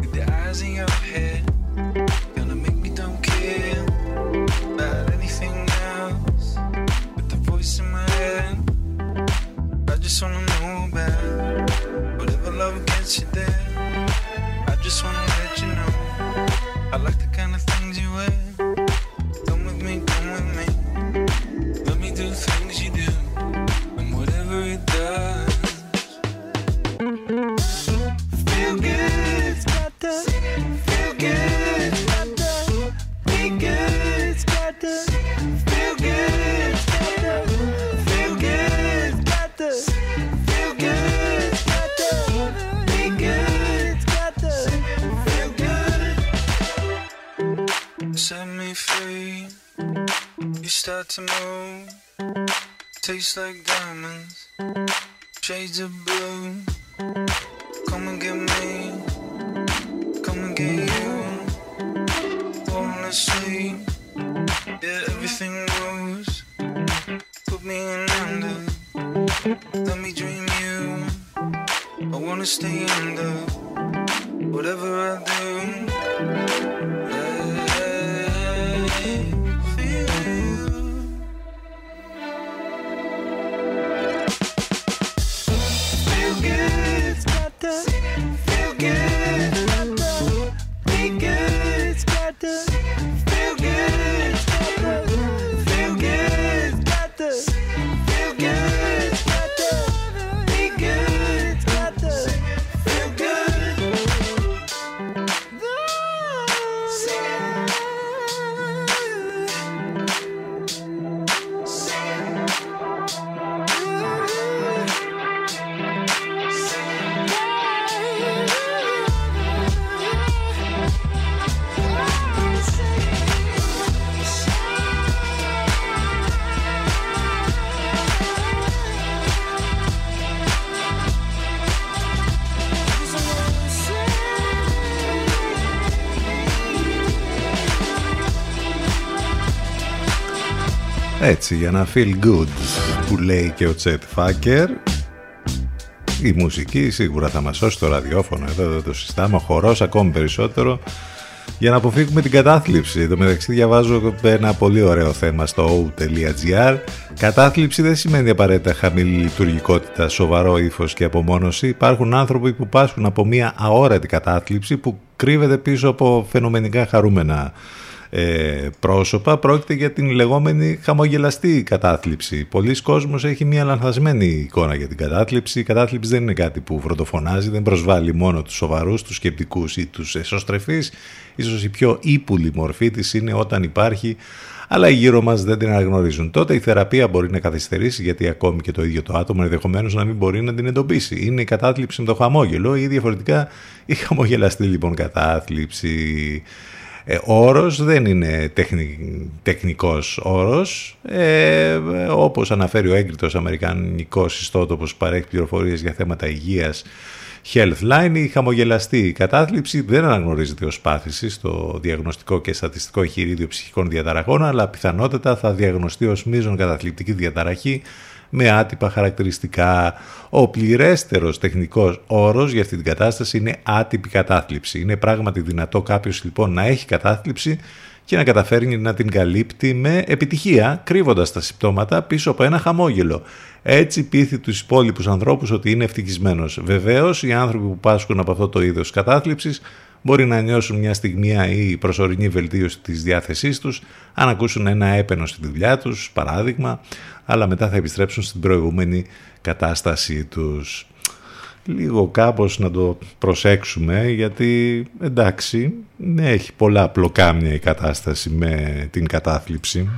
with the eyes in your head. Gonna make me don't care about anything else with the voice in my head. I just wanna know about whatever love gets you there. I just wanna let you know I like the start to move. Tastes like diamonds. Shades of blue. Come and get me. Come and get you. Wanna sleep. Yeah, everything moves. Put me in under. Let me dream you. I wanna stay under. Whatever I do. Έτσι για να feel good που λέει και ο Τσέτ Φάκερ η μουσική σίγουρα θα μας σώσει το ραδιόφωνο εδώ δεν το συστάμε ο χορός ακόμη περισσότερο για να αποφύγουμε την κατάθλιψη. Εδώ μεταξύ διαβάζω ένα πολύ ωραίο θέμα στο o.gr. Κατάθλιψη δεν σημαίνει απαραίτητα χαμηλή λειτουργικότητα, σοβαρό ύφος και απομόνωση. Υπάρχουν άνθρωποι που πάσχουν από μια αόρατη κατάθλιψη που κρύβεται πίσω από φαινομενικά χαρούμενα ε, πρόσωπα. Πρόκειται για την λεγόμενη χαμογελαστή κατάθλιψη. Πολλοί κόσμος έχει μια λανθασμένη εικόνα για την κατάθλιψη. Η κατάθλιψη δεν είναι κάτι που βροντοφωνάζει, δεν προσβάλλει μόνο τους σοβαρούς, τους σκεπτικούς ή τους εσωστρεφείς. Ίσως η πιο ύπουλη μορφή της είναι όταν υπάρχει αλλά οι γύρω μας δεν την αναγνωρίζουν. Τότε η θεραπεία μπορεί να καθυστερήσει γιατί ακόμη και το ίδιο το άτομο ενδεχομένως να μην μπορεί να την εντοπίσει. Είναι η κατάθλιψη με το χαμόγελο ή διαφορετικά η χαμογελαστή λοιπόν κατάθλιψη. Ε, όρος δεν είναι τεχνη, τεχνικός όρος. Ε, όπως αναφέρει ο έγκριτος αμερικανικός ιστότοπος που παρέχει πληροφορίες για θέματα υγείας Healthline, η χαμογελαστή κατάθλιψη δεν αναγνωρίζεται ως πάθηση στο διαγνωστικό και στατιστικό εγχειρίδιο ψυχικών διαταραχών, αλλά πιθανότατα θα διαγνωστεί ως μείζον καταθλιπτική διαταραχή με άτυπα χαρακτηριστικά. Ο πληρέστερος τεχνικός όρος για αυτή την κατάσταση είναι άτυπη κατάθλιψη. Είναι πράγματι δυνατό κάποιος λοιπόν να έχει κατάθλιψη και να καταφέρνει να την καλύπτει με επιτυχία, κρύβοντας τα συμπτώματα πίσω από ένα χαμόγελο. Έτσι πείθει τους υπόλοιπους ανθρώπους ότι είναι ευτυχισμένος. Βεβαίως, οι άνθρωποι που πάσχουν από αυτό το είδος κατάθλιψης μπορεί να νιώσουν μια στιγμία ή προσωρινή βελτίωση της διάθεσής τους, αν ακούσουν ένα έπαινο στη δουλειά τους, παράδειγμα, αλλά μετά θα επιστρέψουν στην προηγούμενη κατάστασή τους. Λίγο κάπως να το προσέξουμε γιατί εντάξει, ναι, έχει πολλά πλοκάμια η κατάσταση με την κατάθλιψη.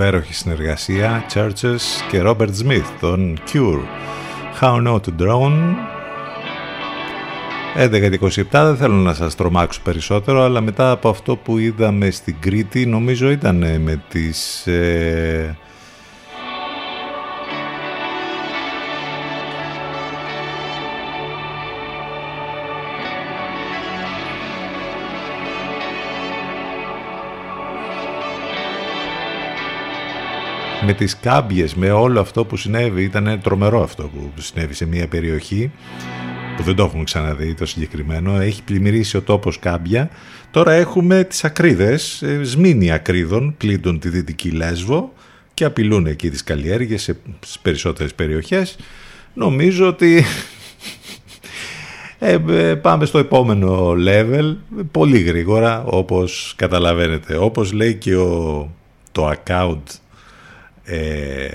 Υπέροχη συνεργασία Churches και Robert Smith τον Cure. How Not to Drone 11.27 δεν θέλω να σας τρομάξω περισσότερο αλλά μετά από αυτό που είδαμε στην Κρήτη νομίζω ήταν με τις ε, με τις κάμπιες, με όλο αυτό που συνέβη. Ήταν τρομερό αυτό που συνέβη σε μια περιοχή που δεν το έχουμε ξαναδεί το συγκεκριμένο. Έχει πλημμυρίσει ο τόπος κάμπια. Τώρα έχουμε τις ακρίδες, ε, σμήνη ακρίδων, πλήττουν τη Δυτική Λέσβο και απειλούν εκεί τις καλλιέργειες σε περισσότερες περιοχές. Νομίζω ότι ε, ε, πάμε στο επόμενο level πολύ γρήγορα όπως καταλαβαίνετε. Όπως λέει και ο, το account ε,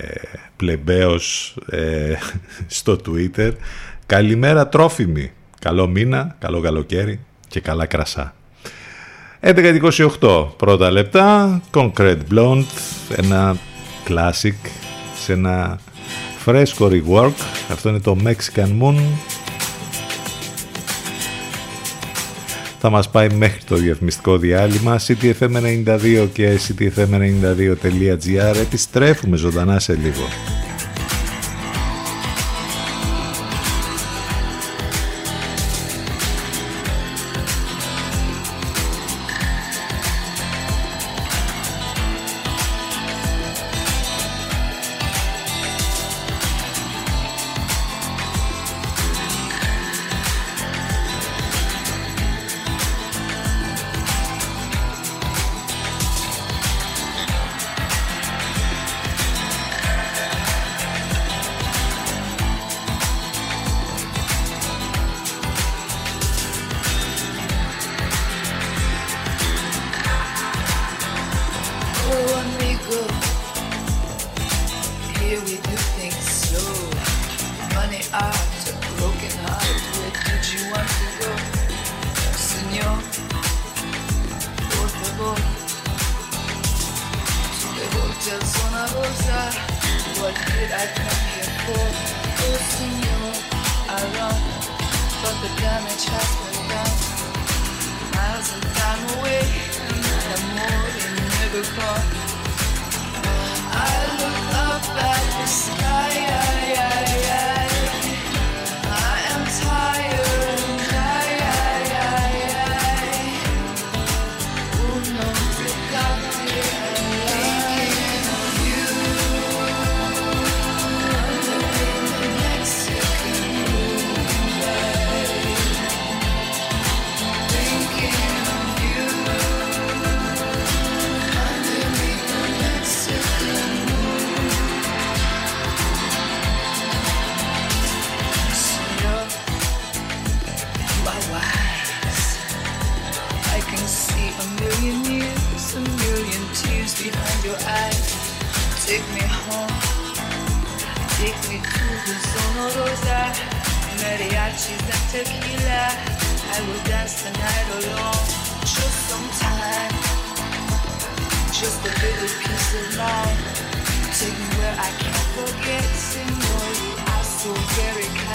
πλεμπαίος ε, στο Twitter. Καλημέρα τρόφιμη. Καλό μήνα, καλό καλοκαίρι και καλά κρασά. 11.28 πρώτα λεπτά. Concrete Blonde Ένα classic Σε ένα φρέσκο rework. Αυτό είναι το Mexican Moon θα μας πάει μέχρι το διαφημιστικό διάλειμμα ctfm92 και ctfm92.gr επιστρέφουμε ζωντανά σε λίγο. Tus sonorosa mariachis and tequila. I will dance the night alone, just some time, just a little piece of mind. Take me where I can't forget, Senor, you are so very kind.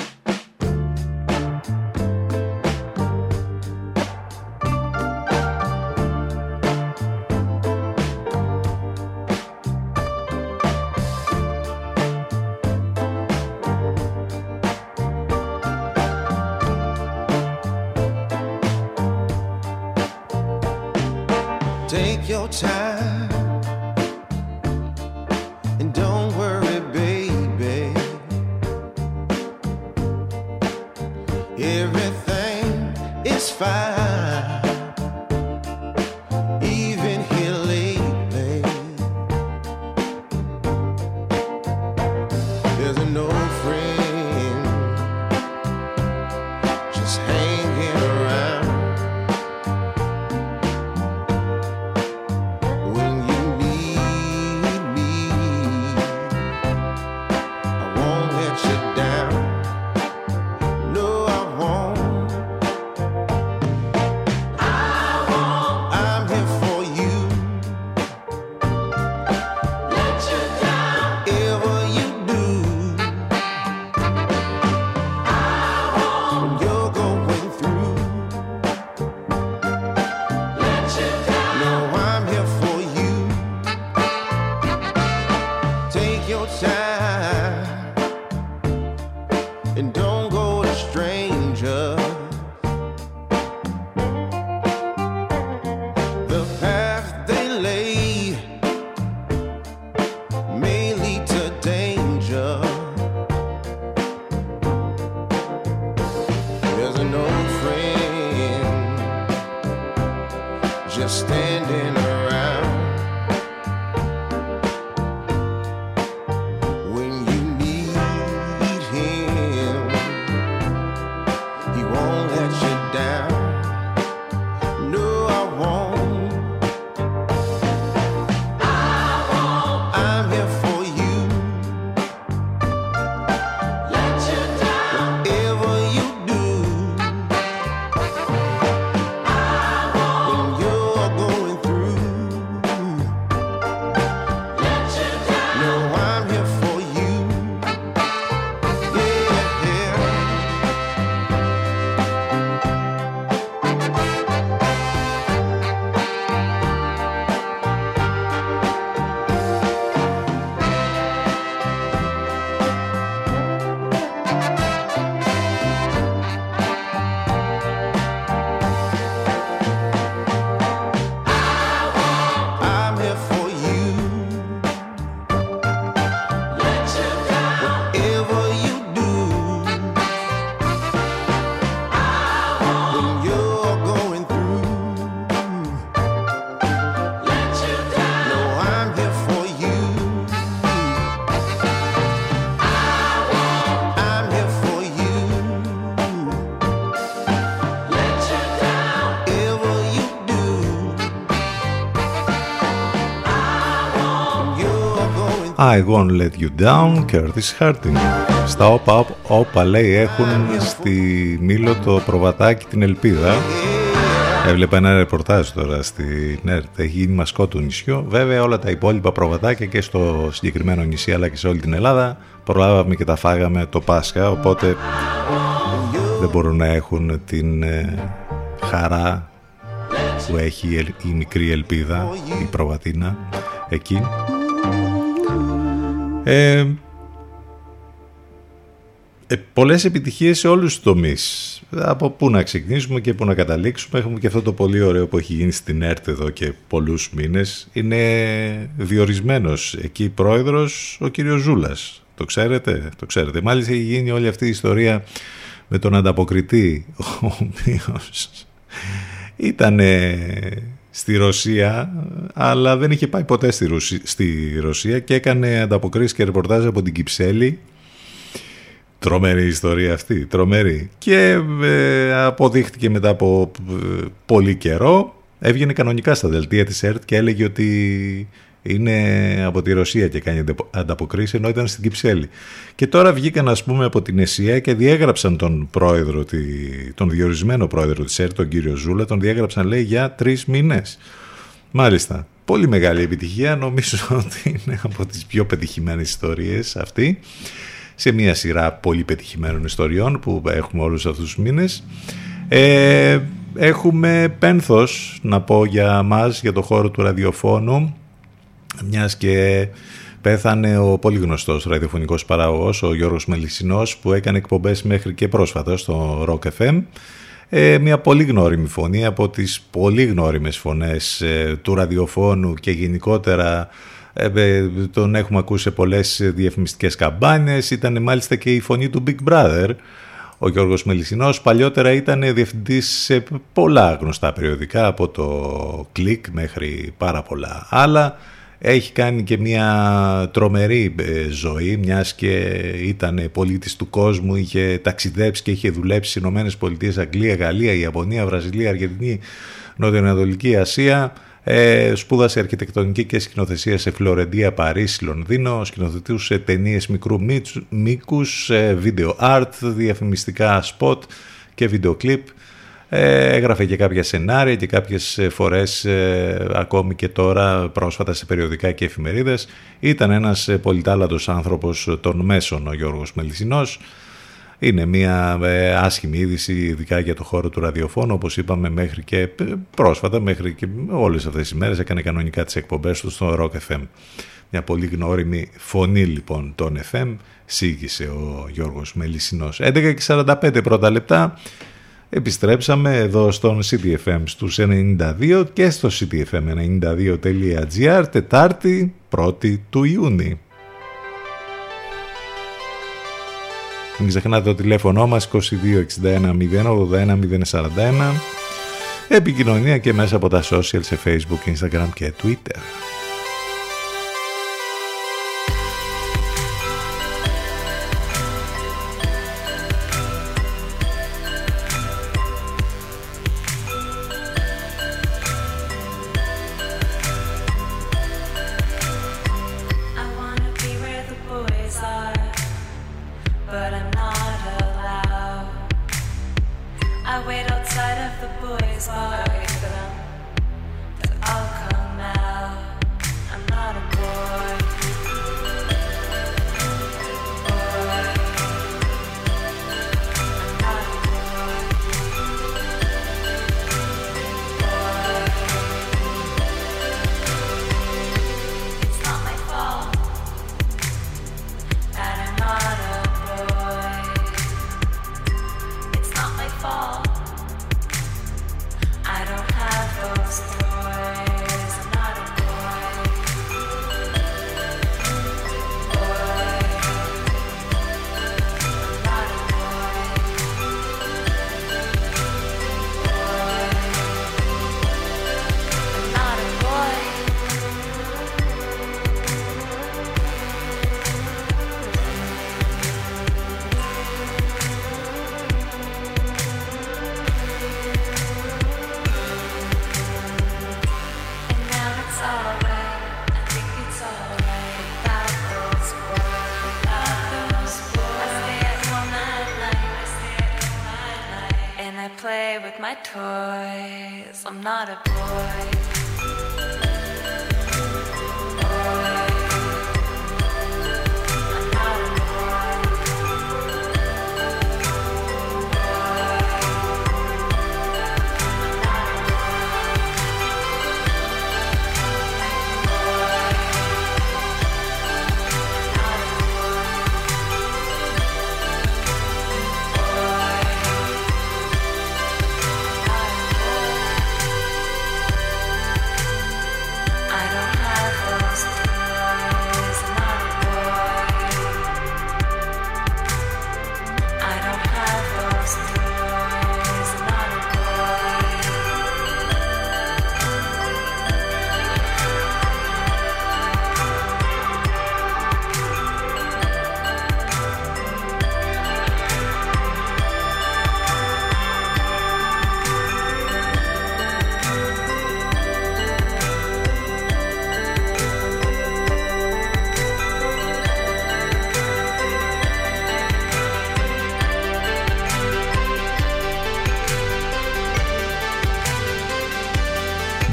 I won't let you down, Curtis Harding. Στα όπα, όπα λέει έχουν στη Μήλο το προβατάκι την Ελπίδα. Έβλεπα ένα ρεπορτάζ τώρα στη ΝΕΡΤ, έχει γίνει μασκό του νησιού. Βέβαια όλα τα υπόλοιπα προβατάκια και στο συγκεκριμένο νησί αλλά και σε όλη την Ελλάδα προλάβαμε και τα φάγαμε το Πάσχα, οπότε δεν μπορούν να έχουν την ε, χαρά που έχει η ελ- η μικρή ελπίδα, η προβατίνα εκεί. Ε, ε, πολλές επιτυχίες σε όλους τους τομείς. Από πού να ξεκινήσουμε και πού να καταλήξουμε. Έχουμε και αυτό το πολύ ωραίο που έχει γίνει στην ΕΡΤ εδώ και πολλούς μήνες. Είναι διορισμένος εκεί πρόεδρος ο κύριος Ζούλας. Το ξέρετε, το ξέρετε. Μάλιστα έχει γίνει όλη αυτή η ιστορία με τον ανταποκριτή, ο οποίος ήταν στη Ρωσία, αλλά δεν είχε πάει ποτέ στη, Ρωσία, στη Ρωσία και έκανε ανταποκρίσεις και ρεπορτάζ από την Κυψέλη. Τρομερή ιστορία αυτή, τρομερή. Και ε, αποδείχτηκε μετά από ε, πολύ καιρό, έβγαινε κανονικά στα δελτία της ΕΡΤ και έλεγε ότι Είναι από τη Ρωσία και κάνει ανταποκρίση ενώ ήταν στην Κυψέλη. Και τώρα βγήκαν ας πούμε από την ΕΣΥΑ και διέγραψαν τον πρόεδρο, τον διορισμένο πρόεδρο της ΕΡΤ, τον κύριο Ζούλα, τον διέγραψαν λέει για τρεις μήνες. Μάλιστα. Πολύ μεγάλη επιτυχία. Νομίζω ότι είναι από τις πιο πετυχημένες ιστορίες αυτή σε μια σειρά πολύ πετυχημένων ιστοριών που έχουμε όλους αυτούς τους μήνες. Ε, έχουμε πένθος να πω για μας, για το χώρο του ραδιοφώνου, μιας και πέθανε ο πολύ γνωστός ραδιοφωνικός παραγωγός, ο Γιώργος Μελισσινός, που έκανε εκπομπές μέχρι και πρόσφατα στο Rock FM. Ε, μια πολύ γνώριμη φωνή από τις πολύ γνώριμες φωνές ε, του ραδιοφώνου και γενικότερα ε, ε, τον έχουμε ακούσει σε πολλές διαφημιστικές καμπάνιες, ήταν μάλιστα και η φωνή του Big Brother. Ο Γιώργος Μελισσινός παλιότερα ήταν διευθυντής σε πολλά γνωστά περιοδικά από το κλικ μέχρι πάρα πολλά άλλα. Έχει κάνει και μια τρομερή ε, ζωή, μιας και ήταν πολίτης του κόσμου, είχε ταξιδέψει και είχε δουλέψει στις Ηνωμένες Πολιτείες, Αγγλία, Γαλλία, Ιαπωνία, Βραζιλία, Αργεντινή, Νοτιοανατολική Ασία. Ε, σπούδασε αρχιτεκτονική και σκηνοθεσία σε Φλωρεντία, Παρίσι, Λονδίνο. Σκηνοθετούσε ταινίες μικρού μήκους, ε, βίντεο art, διαφημιστικά σποτ και βίντεο κλιπ. Ε, έγραφε και κάποια σενάρια και κάποιες φορές ε, ακόμη και τώρα πρόσφατα σε περιοδικά και εφημερίδες. Ήταν ένας πολυτάλαντος άνθρωπος των μέσων ο Γιώργος Μελισσινός. Είναι μια ε, άσχημη είδηση, ειδικά για το χώρο του ραδιοφώνου, όπως είπαμε μέχρι και ε, πρόσφατα, μέχρι και όλες αυτές τις μέρες έκανε κανονικά τις εκπομπές του στο Rock FM. Μια πολύ γνώριμη φωνή λοιπόν των FM, σήγησε ο Γιώργος Μελισσινός. 11 και 45 πρώτα λεπτά, επιστρέψαμε εδώ στον CTFM στους 92 και στο ctfm92.gr, Τετάρτη 1η του Ιούνιου. Μην ξεχνάτε το τηλέφωνο μας 2261 081 041 Επικοινωνία και μέσα από τα social σε facebook, instagram και twitter.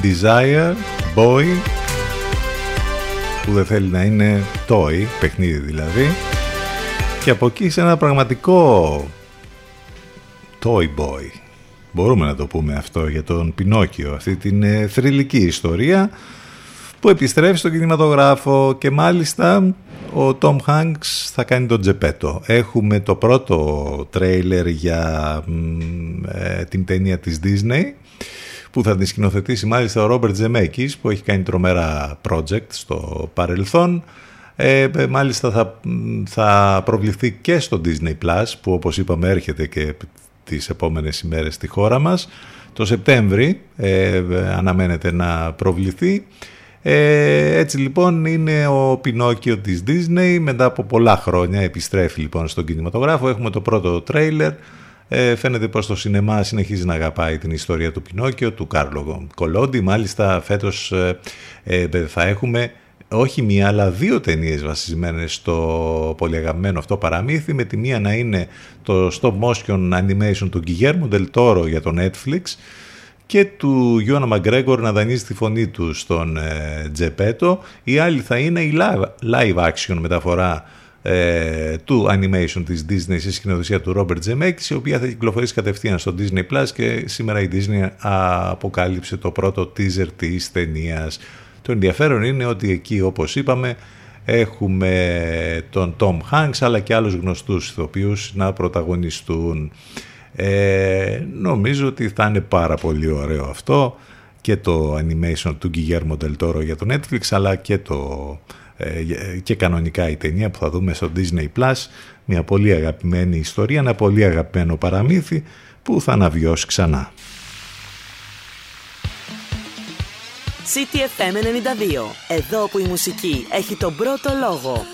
Desire Boy που δεν θέλει να είναι toy, παιχνίδι δηλαδή. Και από εκεί σε ένα πραγματικό toy boy. Μπορούμε να το πούμε αυτό για τον Πινόκιο. Αυτή την ε, θρηλυκή ιστορία που επιστρέφει στο κινηματογράφο και μάλιστα ο Tom Hanks θα κάνει τον Τζεπέτο. Έχουμε το πρώτο τρέιλερ για ε, την ταινία της Disney που θα την σκηνοθετήσει μάλιστα ο Ρόμπερτ Ζεμέκης που έχει κάνει τρομερά project στο παρελθόν. Ε, ε, μάλιστα θα, θα προβληθεί και στο Disney Plus που όπως είπαμε έρχεται και τις επόμενες ημέρες στη χώρα μας. Το Σεπτέμβρη ε, αναμένεται να προβληθεί. Ε, έτσι λοιπόν είναι ο Πινόκιο της Disney μετά από πολλά χρόνια επιστρέφει λοιπόν στον κινηματογράφο έχουμε το πρώτο τρέιλερ ε, φαίνεται πως το σινεμά συνεχίζει να αγαπάει την ιστορία του Πινόκιο του Κάρλο Κολόντι μάλιστα φέτος ε, ε, θα έχουμε όχι μία αλλά δύο ταινίες βασισμένες στο πολύ αγαπημένο αυτό παραμύθι με τη μία να είναι το stop motion animation του Guillermo del Toro για το Netflix και του Γιώνα Μαγκρέγκορ να δανείζει τη φωνή του στον ε, Τζεπέτο. Η άλλη θα είναι η live, live action μεταφορά ε, του animation της Disney σε σκηνοθεσία του Robert Zemeckis η οποία θα κυκλοφορήσει κατευθείαν στο Disney Plus και σήμερα η Disney αποκάλυψε το πρώτο teaser της ταινίας. Το ενδιαφέρον είναι ότι εκεί όπως είπαμε έχουμε τον Tom Hanks αλλά και άλλους γνωστούς ηθοποιούς να πρωταγωνιστούν. Ε, νομίζω ότι θα είναι πάρα πολύ ωραίο αυτό και το animation του Guillermo del Toro για το Netflix αλλά και, το, ε, και κανονικά η ταινία που θα δούμε στο Disney Plus μια πολύ αγαπημένη ιστορία, ένα πολύ αγαπημένο παραμύθι που θα αναβιώσει ξανά. CTFM 92. Εδώ που η μουσική έχει τον πρώτο λόγο.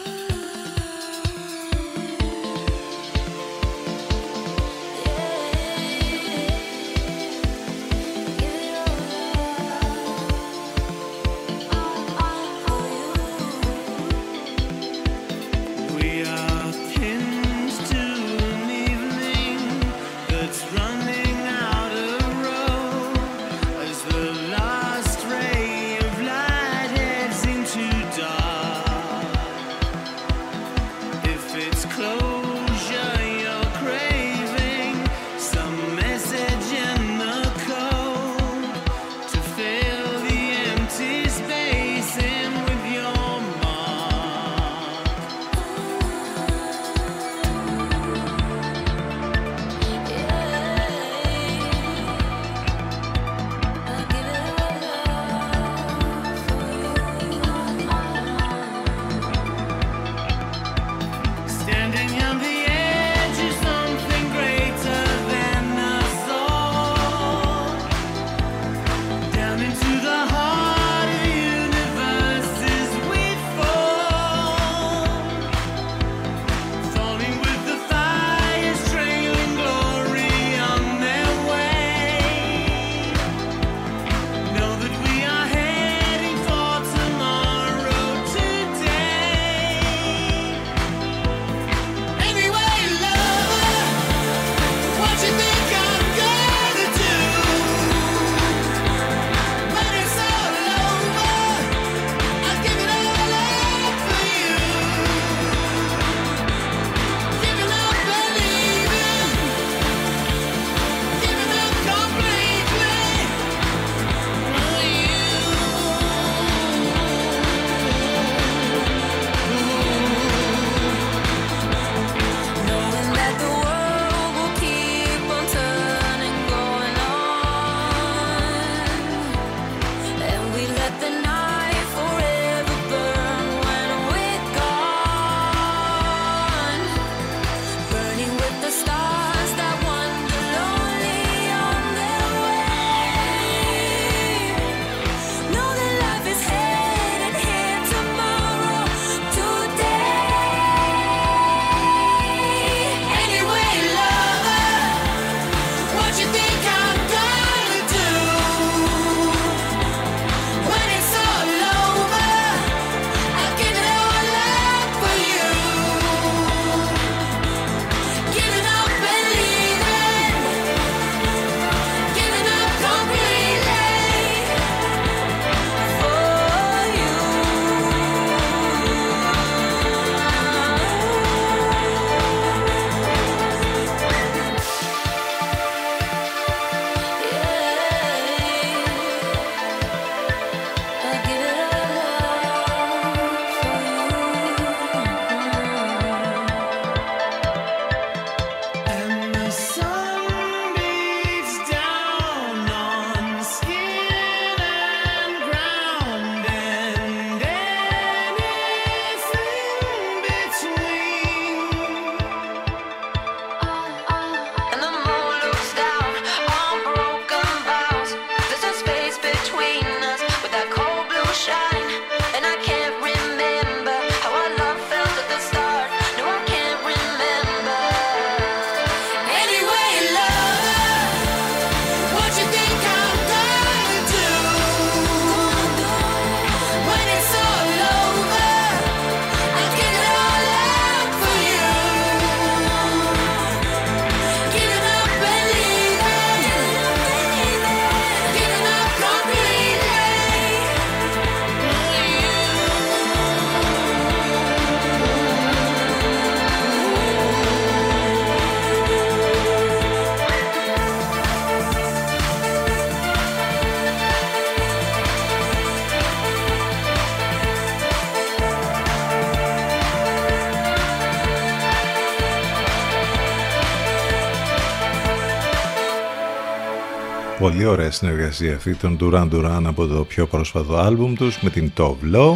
Πολύ ωραία συνεργασία αυτή των Duran Duran από το πιο πρόσφατο άλμπουμ τους με την Tove Lo.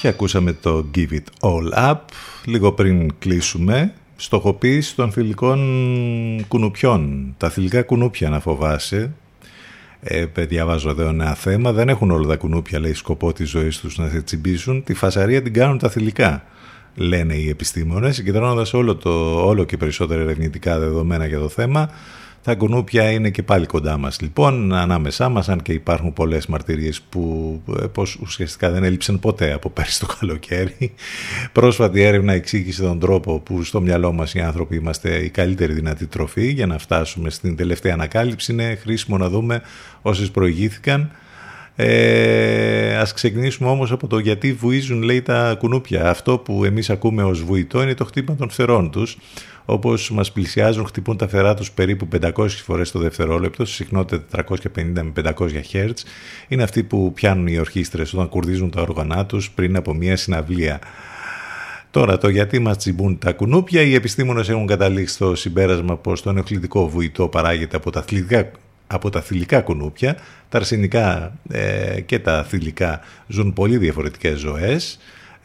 Και ακούσαμε το Give It All Up λίγο πριν κλείσουμε στοχοποίηση των θηλυκών κουνουπιών. Τα θηλυκά κουνούπια να φοβάσαι. Ε, διαβάζω εδώ ένα θέμα. Δεν έχουν όλα τα κουνούπια λέει σκοπό της ζωής τους να σε τσιμπήσουν. Τη φασαρία την κάνουν τα θηλυκά λένε οι επιστήμονες. Συγκεντρώνοντας όλο, το, όλο και περισσότερα ερευνητικά δεδομένα για το θέμα τα κουνούπια είναι και πάλι κοντά μας λοιπόν, ανάμεσά μας, αν και υπάρχουν πολλές μαρτυρίες που ε, πως ουσιαστικά δεν έλειψαν ποτέ από πέρσι το καλοκαίρι. Πρόσφατη έρευνα εξήγησε τον τρόπο που στο μυαλό μας οι άνθρωποι είμαστε η καλύτερη δυνατή τροφή για να φτάσουμε στην τελευταία ανακάλυψη. Είναι χρήσιμο να δούμε όσες προηγήθηκαν. Ε, ας ξεκινήσουμε όμως από το γιατί βουίζουν λέει τα κουνούπια. Αυτό που εμείς ακούμε ως βουητό είναι το χτύπημα των φτερών τους όπως μας πλησιάζουν, χτυπούν τα φτερά τους περίπου 500 φορές το δευτερόλεπτο, σε συχνότητα 450 με 500 Hz. Είναι αυτοί που πιάνουν οι ορχήστρες όταν κουρδίζουν τα όργανα τους πριν από μια συναυλία. Τώρα το γιατί μας τσιμπούν τα κουνούπια, οι επιστήμονες έχουν καταλήξει στο συμπέρασμα πως το ενοχλητικό βουητό παράγεται από τα θηλυκά, από τα θηλυκά κουνούπια. Τα αρσενικά ε, και τα θηλυκά ζουν πολύ διαφορετικές ζωές.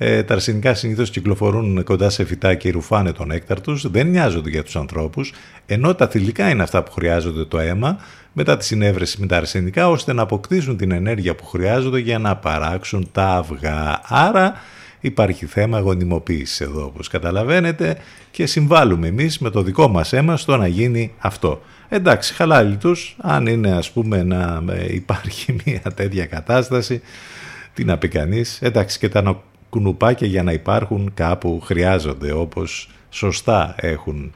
Ε, τα αρσενικά συνήθως κυκλοφορούν κοντά σε φυτά και ρουφάνε τον έκταρ τους, δεν νοιάζονται για τους ανθρώπους, ενώ τα θηλυκά είναι αυτά που χρειάζονται το αίμα μετά τη συνέβρεση με τα αρσενικά, ώστε να αποκτήσουν την ενέργεια που χρειάζονται για να παράξουν τα αυγά. Άρα υπάρχει θέμα γονιμοποίησης εδώ όπως καταλαβαίνετε και συμβάλλουμε εμείς με το δικό μας αίμα στο να γίνει αυτό. Εντάξει, χαλάλι τους, αν είναι ας πούμε να ε, υπάρχει μια τέτοια κατάσταση, τι να πει κανείς, εντάξει και τα κουνουπάκια για να υπάρχουν κάπου χρειάζονται όπως σωστά έχουν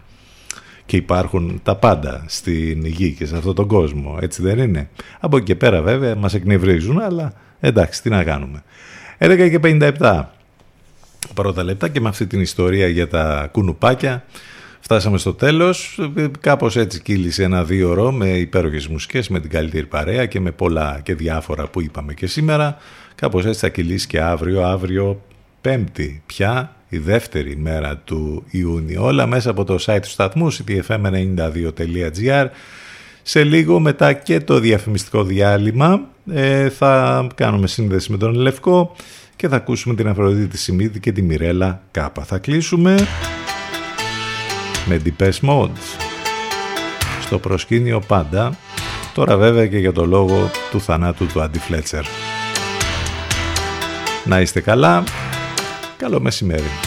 και υπάρχουν τα πάντα στην γη και σε αυτόν τον κόσμο, έτσι δεν είναι; Από εκεί και πέρα βέβαια μας εκνευρίζουν, αλλά εντάξει τι να κάνουμε. 11 και 57 πρώτα λεπτά και με αυτή την ιστορία για τα κουνουπάκια φτάσαμε στο τέλος. Κάπως έτσι κύλησε ένα δύο ώρο με υπέροχες μουσικές, με την καλύτερη παρέα και με πολλά και διάφορα που είπαμε και σήμερα. Κάπως έτσι θα κυλήσει και αύριο, αύριο πέμπτη πια, η δεύτερη μέρα του Ιούνιου. Όλα μέσα από το site του σταθμού ctfm92.gr σε λίγο μετά και το διαφημιστικό διάλειμμα ε, θα κάνουμε σύνδεση με τον Λευκό και θα ακούσουμε την Αφροδίτη Σιμίδη και τη Μιρέλα Κάπα. Θα κλείσουμε με Deepest Mods στο προσκήνιο πάντα τώρα βέβαια και για το λόγο του θανάτου του Αντι Φλέτσερ. Να είστε καλά, καλό μεσημέρι.